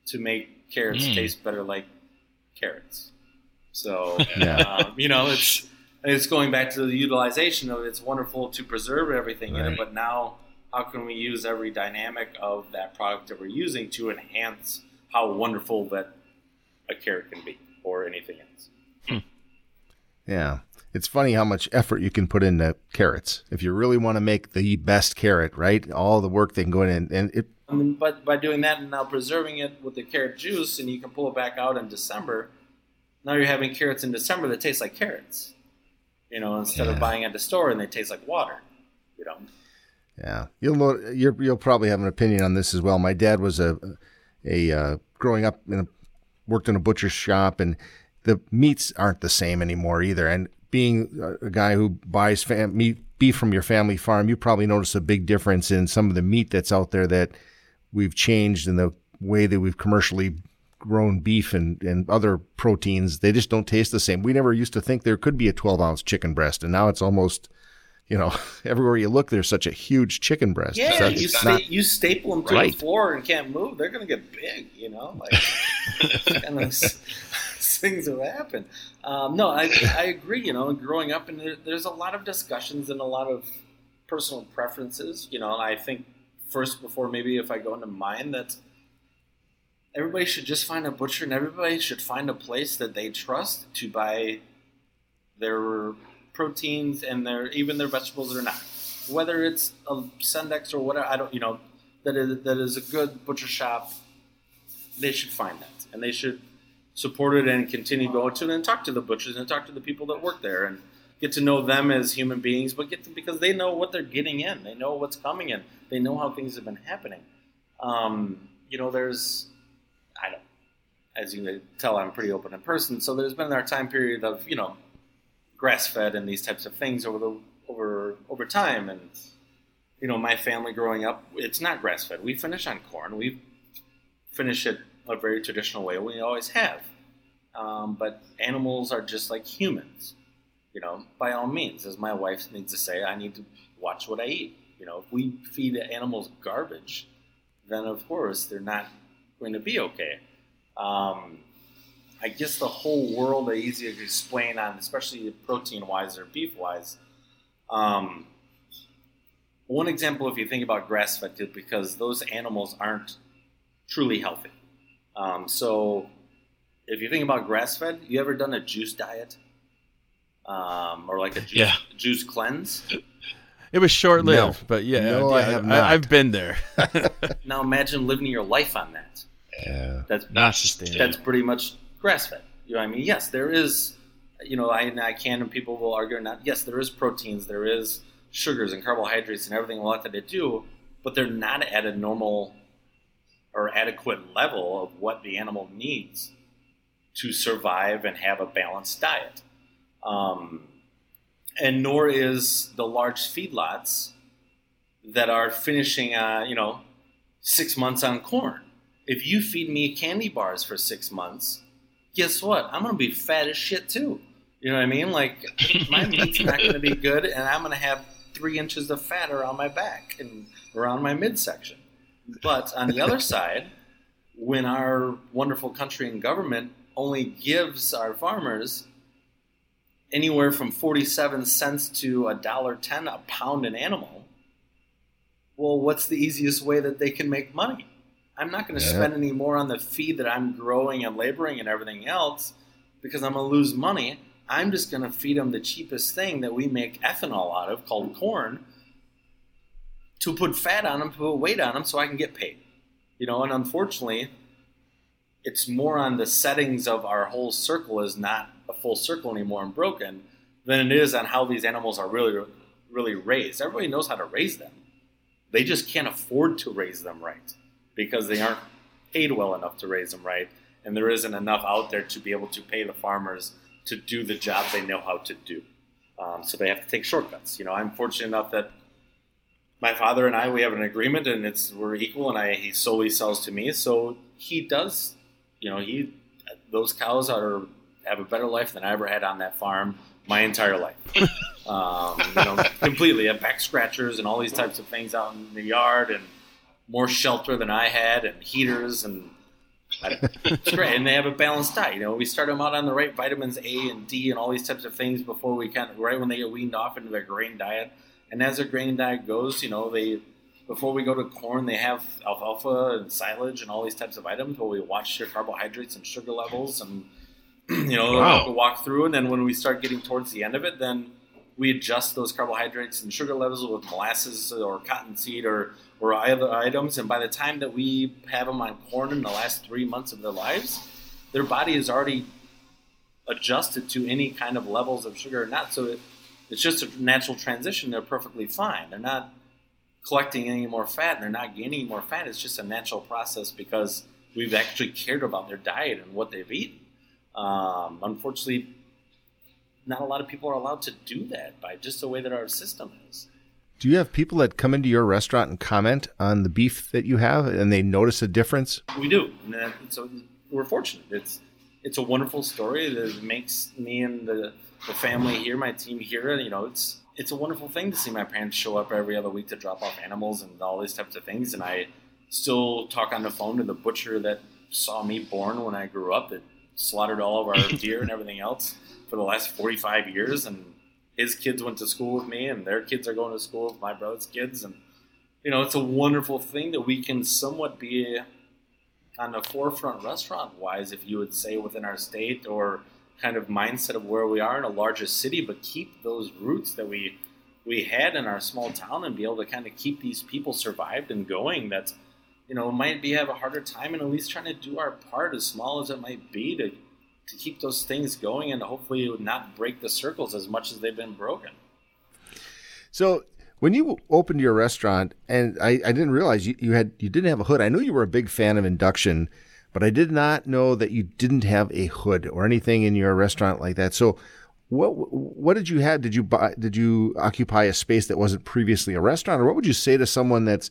to make carrots mm. taste better like carrots? So, yeah. um, you know, it's it's going back to the utilization of it. it's wonderful to preserve everything right. in it, but now how can we use every dynamic of that product that we're using to enhance how wonderful that a carrot can be or anything else? Hmm. Yeah. It's funny how much effort you can put into carrots. If you really want to make the best carrot, right? All the work they can go in and it I mean, but by doing that and now preserving it with the carrot juice and you can pull it back out in December, now you're having carrots in December that taste like carrots you know, instead yeah. of buying at the store and they taste like water, you know. Yeah, you'll know, you will probably have an opinion on this as well. My dad was a a uh, growing up in a, worked in a butcher shop, and the meats aren't the same anymore either. And being a guy who buys fam- meat beef from your family farm, you probably notice a big difference in some of the meat that's out there that we've changed in the way that we've commercially grown beef and, and other proteins, they just don't taste the same. We never used to think there could be a 12 ounce chicken breast, and now it's almost, you know, everywhere you look, there's such a huge chicken breast. Yeah, you, sta- not, you staple them to right. the floor and can't move, they're going to get big, you know? Like, kind of things have happened. Um, no, I, I agree, you know, growing up, and there, there's a lot of discussions and a lot of personal preferences, you know, I think first, before maybe if I go into mine, that everybody should just find a butcher and everybody should find a place that they trust to buy their proteins and their even their vegetables or not. Whether it's a Sendik's or whatever, I don't, you know, that is that is a good butcher shop. They should find that, and they should support it and continue going to and talk to the butchers and talk to the people that work there and get to know them as human beings, but get to because they know what they're getting in, they know what's coming in, they know how things have been happening. Um, you know, there's, I don't, as you can tell, I'm pretty open in person. So there's been our time period of, you know, grass fed and these types of things over the over over time. And you know, my family growing up, it's not grass fed. We finish on corn. We finish it a very traditional way. We always have. Um, but animals are just like humans. You know, by all means, as my wife needs to say, I need to watch what I eat. You know, if we feed the animals garbage, then of course they're not going to be okay. Um, I guess the whole world is easier to explain on, especially protein wise or beef wise. Um, one example, if you think about grass fed, because those animals aren't truly healthy. Um, so, if you think about grass fed, you ever done a juice diet? Um, or like a juice, yeah. juice cleanse? It was short lived, no. but yeah, no, yeah, I have not. I, have been there. now imagine living your life on that. Yeah, that's not sustainable. That's pretty much grass fed. You know, what I mean, yes, there is. You know, I, I can, and people will argue or not. Yes, there is proteins, there is sugars and carbohydrates and everything like that they do, but they're not at a normal or adequate level of what the animal needs to survive and have a balanced diet. Um, and nor is the large feedlots that are finishing, uh, you know, six months on corn. If you feed me candy bars for six months, guess what? I'm going to be fat as shit too. You know what I mean? Like my meat's not going to be good, and I'm going to have three inches of fat around my back and around my midsection. But on the other side, when our wonderful country and government only gives our farmers anywhere from 47 cents to a dollar 10 a pound an animal, well, what's the easiest way that they can make money? I'm not going to yeah. spend any more on the feed that I'm growing and laboring and everything else because I'm going to lose money. I'm just going to feed them the cheapest thing that we make ethanol out of called corn to put fat on them, put weight on them so I can get paid. You know, and unfortunately, it's more on the settings of our whole circle is not a full circle anymore and broken than it is on how these animals are really, really raised. Everybody knows how to raise them. They just can't afford to raise them right because they aren't paid well enough to raise them right. And there isn't enough out there to be able to pay the farmers to do the job they know how to do. Um, so they have to take shortcuts. You know, I'm fortunate enough that my father and I we have an agreement, and it's we're equal, and I he solely sells to me. So he does, you know, he those cows are have a better life than I ever had on that farm my entire life. um, you know, completely. have back scratchers and all these types of things out in the yard, and more shelter than I had, and heaters, and it's great. And they have a balanced diet. You know, we start them out on the right vitamins A and D and all these types of things before we kind of right when they get weaned off into their grain diet. And as their grain diet goes, you know, they before we go to corn, they have alfalfa and silage and all these types of items where we watch their carbohydrates and sugar levels and you know wow. walk through. And then when we start getting towards the end of it, then we adjust those carbohydrates and sugar levels with molasses or cottonseed or or other items. And by the time that we have them on corn in the last three months of their lives, their body is already adjusted to any kind of levels of sugar or not. So it, it's just a natural transition. They're perfectly fine. They're not collecting any more fat and they're not gaining more fat. It's just a natural process because we've actually cared about their diet and what they've eaten. Um, unfortunately, not a lot of people are allowed to do that by just the way that our system is. Do you have people that come into your restaurant and comment on the beef that you have, and they notice a difference? We do. So we're fortunate. It's it's a wonderful story that makes me and the, the family here, my team here, you know, it's it's a wonderful thing to see my parents show up every other week to drop off animals and all these types of things. And I still talk on the phone to the butcher that saw me born when I grew up, that slaughtered all of our deer and everything else for the last 45 years. And his kids went to school with me, and their kids are going to school with my brother's kids, and you know, it's a wonderful thing that we can somewhat be on the forefront restaurant wise, if you would say within our state or kind of mindset of where we are in a larger city, but keep those roots that we we had in our small town and be able to kind of keep these people survived and going. That you know might be have a harder time and at least trying to do our part as small as it might be to to keep those things going and hopefully not break the circles as much as they've been broken. So When you opened your restaurant, and I, I didn't realize you, you had you didn't have a hood. I knew you were a big fan of induction, but I did not know that you didn't have a hood or anything in your restaurant like that. So, what what did you have? Did you buy? Did you occupy a space that wasn't previously a restaurant, or what would you say to someone that's,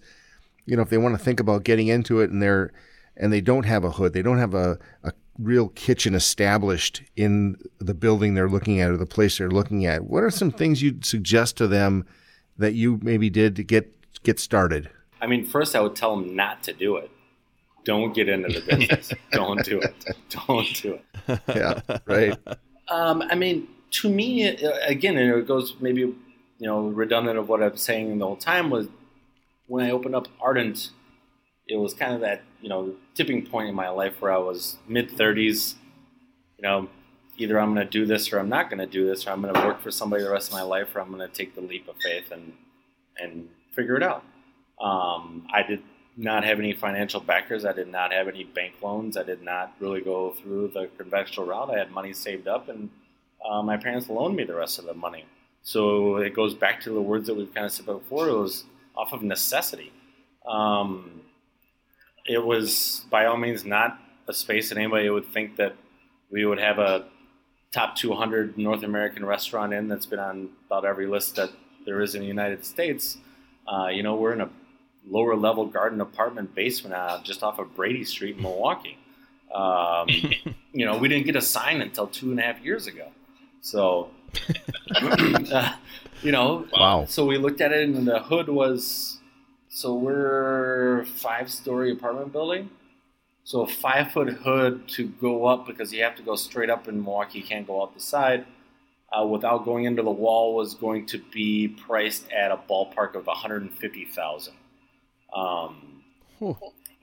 you know, if they want to think about getting into it and they're and they don't have a hood, they don't have a, a real kitchen established in the building they're looking at or the place they're looking at. What are some things you'd suggest to them that you maybe did to get get started? I mean, first I would tell them not to do it. Don't get into the business. Don't do it. Don't do it. Yeah, right. Um, I mean, to me, again, and it goes maybe you know redundant of what I'm saying the whole time was when I opened up Ardent, it was kind of that you know tipping point in my life where I was mid 30s. You know, either I'm going to do this or I'm not going to do this, or I'm going to work for somebody the rest of my life, or I'm going to take the leap of faith and and figure it out. Um, I did not have any financial backers. I did not have any bank loans. I did not really go through the conventional route. I had money saved up, and uh, my parents loaned me the rest of the money. So it goes back to the words that we've kind of said before. It was off of necessity. Um, it was by all means not a space that anybody would think that we would have a top 200 North American restaurant in that's been on about every list that there is in the United States. Uh, you know, we're in a lower level garden apartment basement uh, just off of Brady Street in Milwaukee. Um, you know, we didn't get a sign until two and a half years ago. So, uh, you know, wow. So we looked at it, and the hood was so we're five story apartment building. So a five foot hood to go up because you have to go straight up in Milwaukee, you can't go out the side. Uh, without going into the wall was going to be priced at a ballpark of 150,000. Um,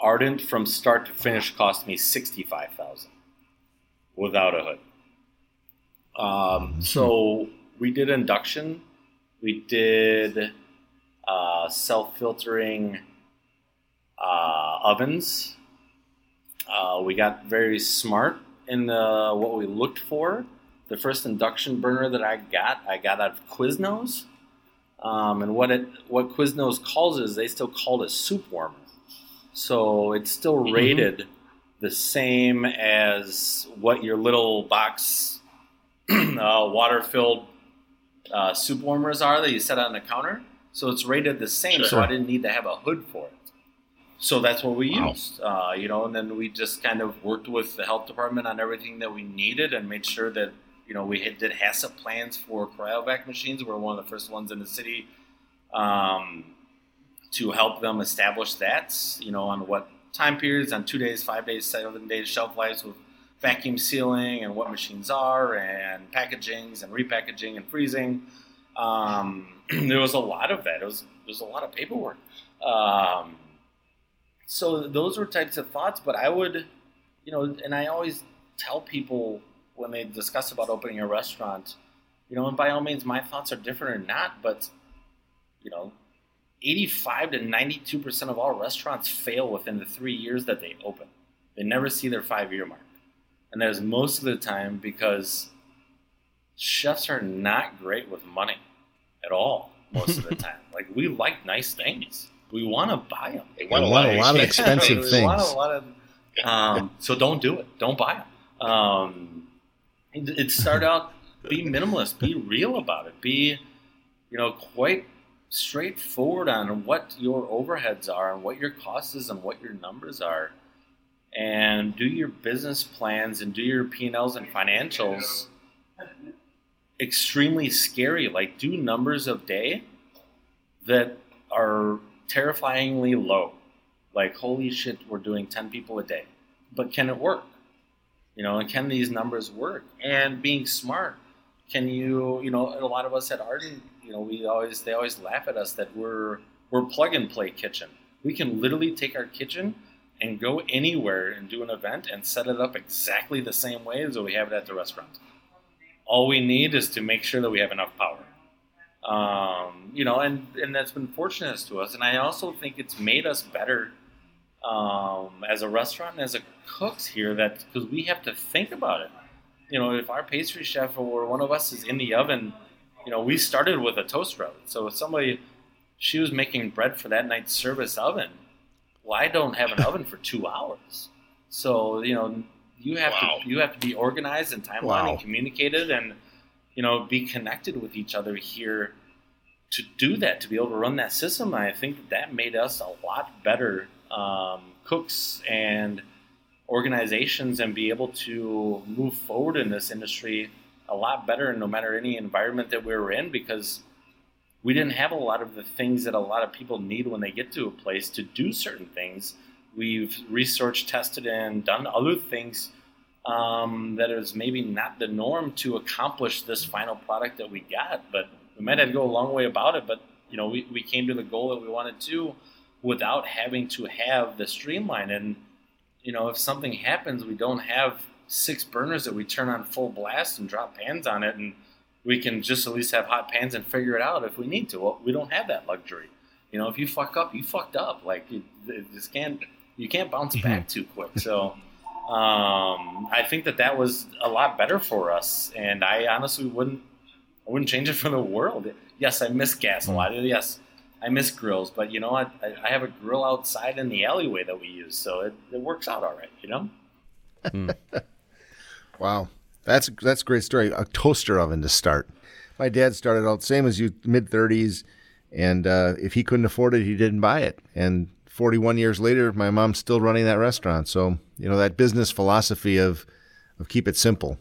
Ardent from start to finish cost me 65,000 without a hood. Um, so we did induction. We did uh, self filtering uh, ovens. Uh, we got very smart in the, what we looked for. The first induction burner that I got, I got out of Quiznos. Um, and what it what Quiznos calls it is they still call it soup warmer. So it's still mm-hmm. rated the same as what your little box uh, water filled uh, soup warmers are that you set on the counter. So it's rated the same, sure. so I didn't need to have a hood for it. So that's what we wow. used, uh, you know, and then we just kind of worked with the health department on everything that we needed and made sure that, you know, we did HACCP plans for cryovac machines. We are one of the first ones in the city um, to help them establish that, you know, on what time periods, on two days, five days, seven days shelf lives with vacuum sealing and what machines are and packagings and repackaging and freezing. Um, there was a lot of that. It was there was a lot of paperwork. Um, so those were types of thoughts. But I would, you know, and I always tell people when they discuss about opening a restaurant, you know, and by all means, my thoughts are different or not, but you know, 85 to 92 percent of all restaurants fail within the three years that they open. They never see their five year mark, and that is most of the time because chefs are not great with money at all most of the time. like we like nice things. We want to buy them. They want, a lot, a lot of expensive things. Want a lot of, um, so don't do it. Don't buy them. Um, it start out be minimalist. Be real about it. Be you know quite straightforward on what your overheads are and what your costs is and what your numbers are and do your business plans and do your P&Ls and financials extremely scary. Like do numbers of day that are terrifyingly low. Like holy shit, we're doing ten people a day. But can it work? You know, and can these numbers work? And being smart, can you? You know, a lot of us at Ardent, you know, we always they always laugh at us that we're we're plug and play kitchen. We can literally take our kitchen and go anywhere and do an event and set it up exactly the same way as we have it at the restaurant. All we need is to make sure that we have enough power. Um, you know, and, and that's been fortunate to us. And I also think it's made us better um, as a restaurant and as a cooks here that because we have to think about it. You know, if our pastry chef or one of us is in the oven, you know, we started with a toast oven. So if somebody she was making bread for that night's service oven. Well, I don't have an oven for two hours, so you know you have wow. to you have to be organized and timeline wow. and communicated and you know be connected with each other here to do that to be able to run that system. I think that, that made us a lot better um, cooks and organizations and be able to move forward in this industry a lot better no matter any environment that we were in because we didn't have a lot of the things that a lot of people need when they get to a place to do certain things. We've researched, tested, and done other things um, that is maybe not the norm to accomplish this final product that we got. But we might have to go a long way about it. But you know, we, we came to the goal that we wanted to without having to have the streamline. And you know, if something happens, we don't have six burners that we turn on full blast and drop pans on it, and we can just at least have hot pans and figure it out if we need to. Well, we don't have that luxury. You know, if you fuck up, you fucked up. Like you, just can't you can't bounce mm-hmm. back too quick. So um, I think that that was a lot better for us, and I honestly wouldn't I wouldn't change it for the world. Yes, I miss gas a lot. Yes, I miss grills, but you know what? I, I have a grill outside in the alleyway that we use, so it, it works out all right. You know. Hmm. wow, that's that's a great story. A toaster oven to start. My dad started out same as you, mid thirties, and uh, if he couldn't afford it, he didn't buy it. And 41 years later, my mom's still running that restaurant. So you know that business philosophy of of keep it simple.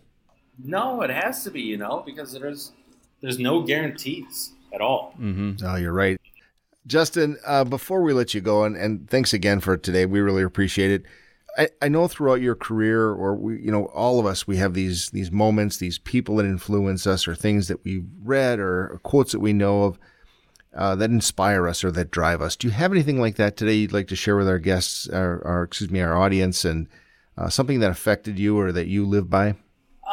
No, it has to be, you know, because there's there's no guarantees at all. Mm-hmm. Oh, you're right. Justin, uh, before we let you go, and, and thanks again for today, we really appreciate it. I, I know throughout your career, or we, you know, all of us, we have these these moments, these people that influence us, or things that we've read, or, or quotes that we know of uh, that inspire us or that drive us. Do you have anything like that today you'd like to share with our guests, or, or excuse me, our audience, and uh, something that affected you or that you live by?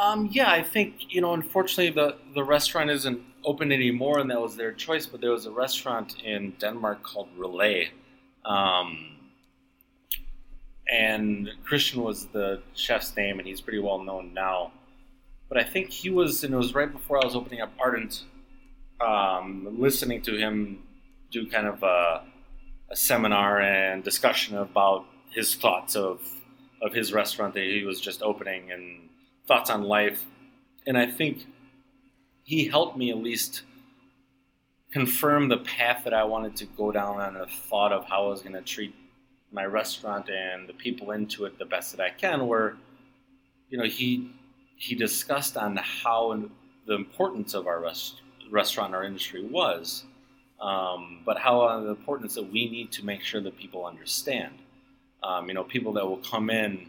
Um, yeah, I think you know. Unfortunately, the the restaurant isn't open anymore, and that was their choice. But there was a restaurant in Denmark called Relæ, um, and Christian was the chef's name, and he's pretty well known now. But I think he was, and it was right before I was opening up Ardent. Um, listening to him do kind of a, a seminar and discussion about his thoughts of of his restaurant that he was just opening and thoughts on life. And I think he helped me at least confirm the path that I wanted to go down on a thought of how I was going to treat my restaurant and the people into it the best that I can. Where, you know, he he discussed on how the importance of our rest, restaurant, our industry was, um, but how uh, the importance that we need to make sure that people understand. Um, you know, people that will come in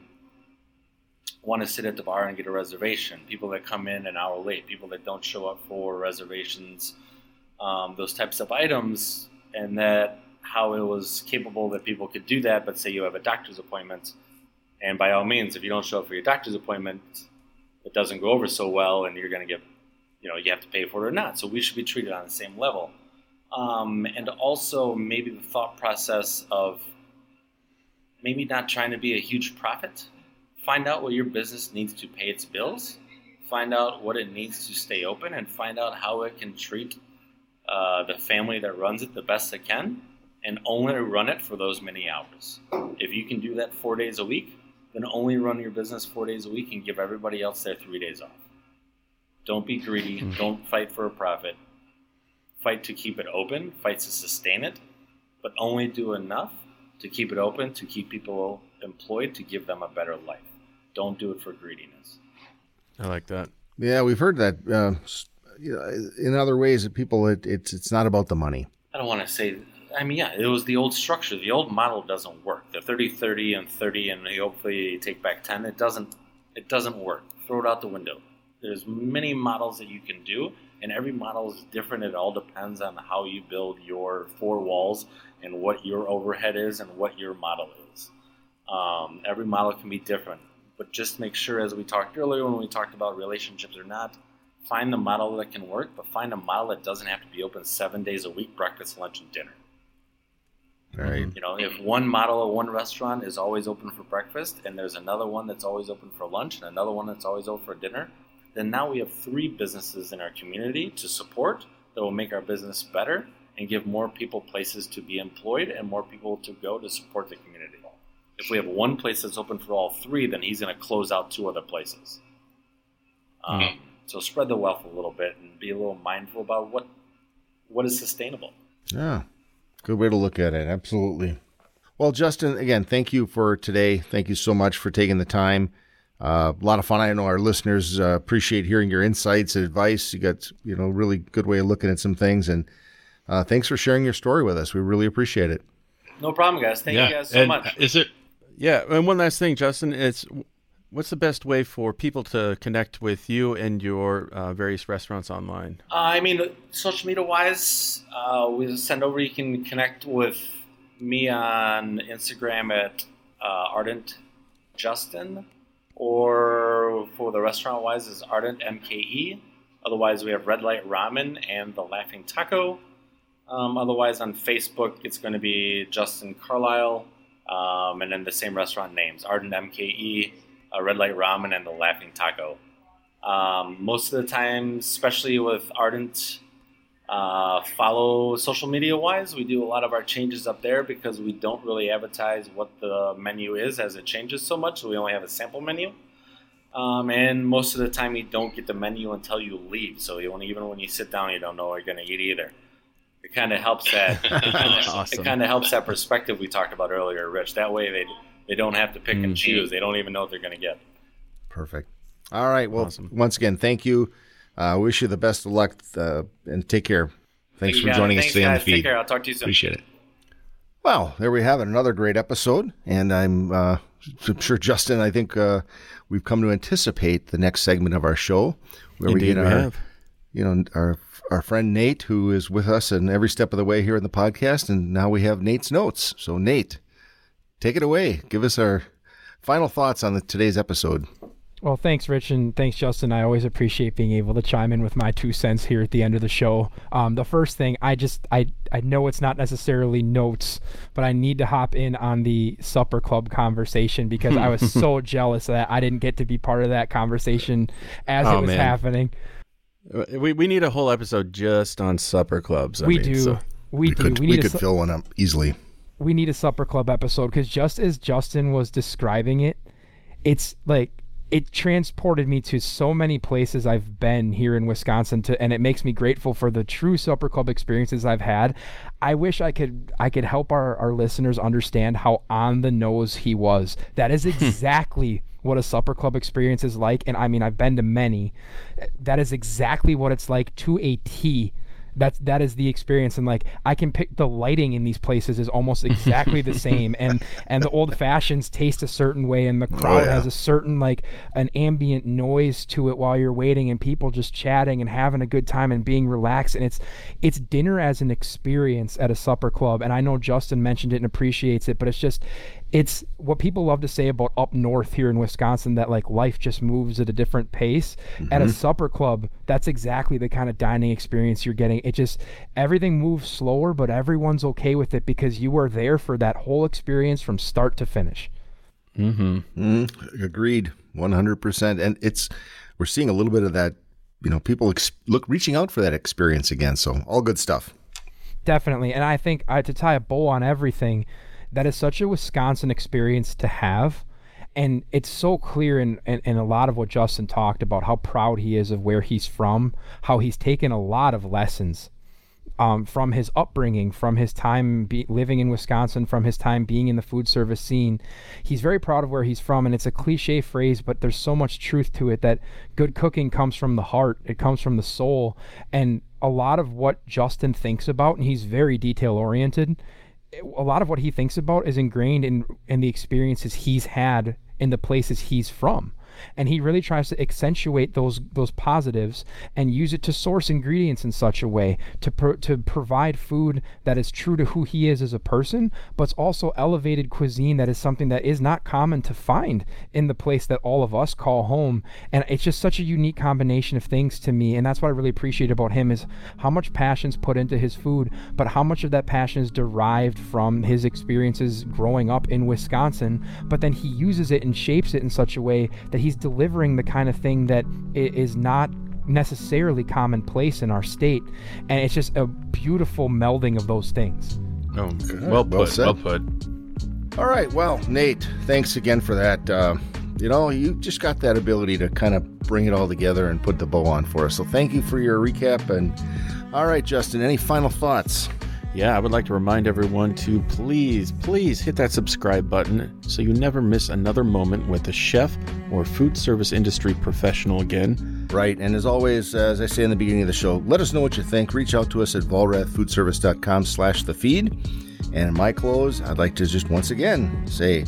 want to sit at the bar and get a reservation, people that come in an hour late, people that don't show up for reservations, um, those types of items, and that how it was capable that people could do that. But say you have a doctor's appointment, and by all means, if you don't show up for your doctor's appointment, it doesn't go over so well, and you're going to get, you know, you have to pay for it or not. So we should be treated on the same level. Um, and also maybe the thought process of maybe not trying to be a huge profit find out what your business needs to pay its bills, find out what it needs to stay open, and find out how it can treat uh, the family that runs it the best it can, and only run it for those many hours. If you can do that four days a week, then only run your business four days a week and give everybody else their three days off. Don't be greedy. Mm-hmm. Don't fight for a profit. Fight to keep it open. Fight to sustain it, but only do enough to keep it open to keep people employed to give them a better life. Don't do it for greediness. I like that. Yeah, we've heard that uh, in other ways. That people, it, it's it's not about the money. I don't want to say. I mean, yeah, it was the old structure. The old model doesn't work. The 30-30 and 30 and hopefully you take back 10. It doesn't. It doesn't work. Throw it out the window. There's many models that you can do, and every model is different. It all depends on how you build your four walls and what your overhead is and what your model is. Um, every model can be different but just make sure, as we talked earlier when we talked about relationships or not, find the model that can work, but find a model that doesn't have to be open seven days a week, breakfast, lunch, and dinner. Right. You know, if one model of one restaurant is always open for breakfast, and there's another one that's always open for lunch, and another one that's always open for dinner, then now we have three businesses in our community to support that will make our business better and give more people places to be employed and more people to go to support the community. If we have one place that's open for all three, then he's going to close out two other places. Um, mm-hmm. So spread the wealth a little bit and be a little mindful about what what is sustainable. Yeah, good way to look at it. Absolutely. Well, Justin, again, thank you for today. Thank you so much for taking the time. Uh, a lot of fun. I know our listeners uh, appreciate hearing your insights and advice. You got you know really good way of looking at some things, and uh, thanks for sharing your story with us. We really appreciate it. No problem, guys. Thank yeah. you guys so and much. Is it? Yeah, and one last thing, Justin. It's what's the best way for people to connect with you and your uh, various restaurants online? Uh, I mean, social media wise, uh, we send over. You can connect with me on Instagram at Ardent Justin or for the restaurant wise is Ardent MKE. Otherwise, we have Red Light Ramen and the Laughing Taco. Um, otherwise, on Facebook, it's going to be Justin Carlisle, um, and then the same restaurant names Ardent MKE, uh, Red Light Ramen, and the Laughing Taco. Um, most of the time, especially with Ardent, uh, follow social media wise. We do a lot of our changes up there because we don't really advertise what the menu is as it changes so much. So we only have a sample menu. Um, and most of the time, you don't get the menu until you leave. So even when you sit down, you don't know what you're going to eat either. It kind of helps that. awesome. It kind of helps that perspective we talked about earlier, Rich. That way, they they don't have to pick mm-hmm. and choose. They don't even know what they're going to get. Perfect. All right. Well, awesome. once again, thank you. I uh, wish you the best of luck uh, and take care. Thanks for joining us today on the feed. Take care. I'll talk to you soon. Appreciate it. Well, there we have it. Another great episode. And I'm, uh, I'm sure, Justin, I think uh, we've come to anticipate the next segment of our show where Indeed we get our, have. you know, our our friend Nate, who is with us in every step of the way here in the podcast. And now we have Nate's notes. So, Nate, take it away. Give us our final thoughts on the, today's episode. Well, thanks, Rich, and thanks, Justin. I always appreciate being able to chime in with my two cents here at the end of the show. Um, the first thing, I just, I, I know it's not necessarily notes, but I need to hop in on the supper club conversation because I was so jealous that I didn't get to be part of that conversation as oh, it was man. happening. Uh, we we need a whole episode just on supper clubs. I we mean, do. So. We, we, do. Could, we, we could su- fill one up easily. We need a supper club episode because just as Justin was describing it, it's like it transported me to so many places I've been here in Wisconsin to and it makes me grateful for the true supper club experiences I've had. I wish I could I could help our, our listeners understand how on the nose he was. That is exactly what a supper club experience is like and I mean I've been to many. That is exactly what it's like to a T that's that is the experience and like i can pick the lighting in these places is almost exactly the same and and the old fashions taste a certain way and the oh, crowd oh, yeah. has a certain like an ambient noise to it while you're waiting and people just chatting and having a good time and being relaxed and it's it's dinner as an experience at a supper club and i know justin mentioned it and appreciates it but it's just it's what people love to say about up north here in Wisconsin that like life just moves at a different pace. Mm-hmm. At a mm-hmm. supper club, that's exactly the kind of dining experience you're getting. It just everything moves slower, but everyone's okay with it because you are there for that whole experience from start to finish. Mm-hmm. Mm, agreed, one hundred percent. And it's we're seeing a little bit of that. You know, people ex- look reaching out for that experience again. So all good stuff. Definitely, and I think uh, to tie a bow on everything that is such a Wisconsin experience to have. And it's so clear in, in, in, a lot of what Justin talked about how proud he is of where he's from, how he's taken a lot of lessons um, from his upbringing, from his time be, living in Wisconsin, from his time being in the food service scene. He's very proud of where he's from, and it's a cliche phrase, but there's so much truth to it that good cooking comes from the heart, it comes from the soul. And a lot of what Justin thinks about, and he's very detail oriented a lot of what he thinks about is ingrained in in the experiences he's had in the places he's from and he really tries to accentuate those those positives and use it to source ingredients in such a way to to provide food that is true to who he is as a person, but also elevated cuisine that is something that is not common to find in the place that all of us call home. And it's just such a unique combination of things to me, and that's what I really appreciate about him is how much passion's put into his food, but how much of that passion is derived from his experiences growing up in Wisconsin, but then he uses it and shapes it in such a way that he's delivering the kind of thing that is not necessarily commonplace in our state, and it's just a beautiful melding of those things. Oh, well put. Well, well put. All right. Well, Nate, thanks again for that. Uh, you know, you just got that ability to kind of bring it all together and put the bow on for us. So thank you for your recap. And all right, Justin, any final thoughts? Yeah, I would like to remind everyone to please, please hit that subscribe button so you never miss another moment with a chef or food service industry professional again. Right, and as always, uh, as I say in the beginning of the show, let us know what you think. Reach out to us at vollrathfoodservice.com slash the feed. And in my close, I'd like to just once again say,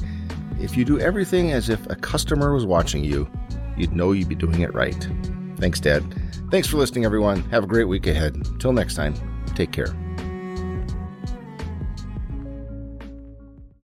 if you do everything as if a customer was watching you, you'd know you'd be doing it right. Thanks, Dad. Thanks for listening, everyone. Have a great week ahead. Till next time, take care.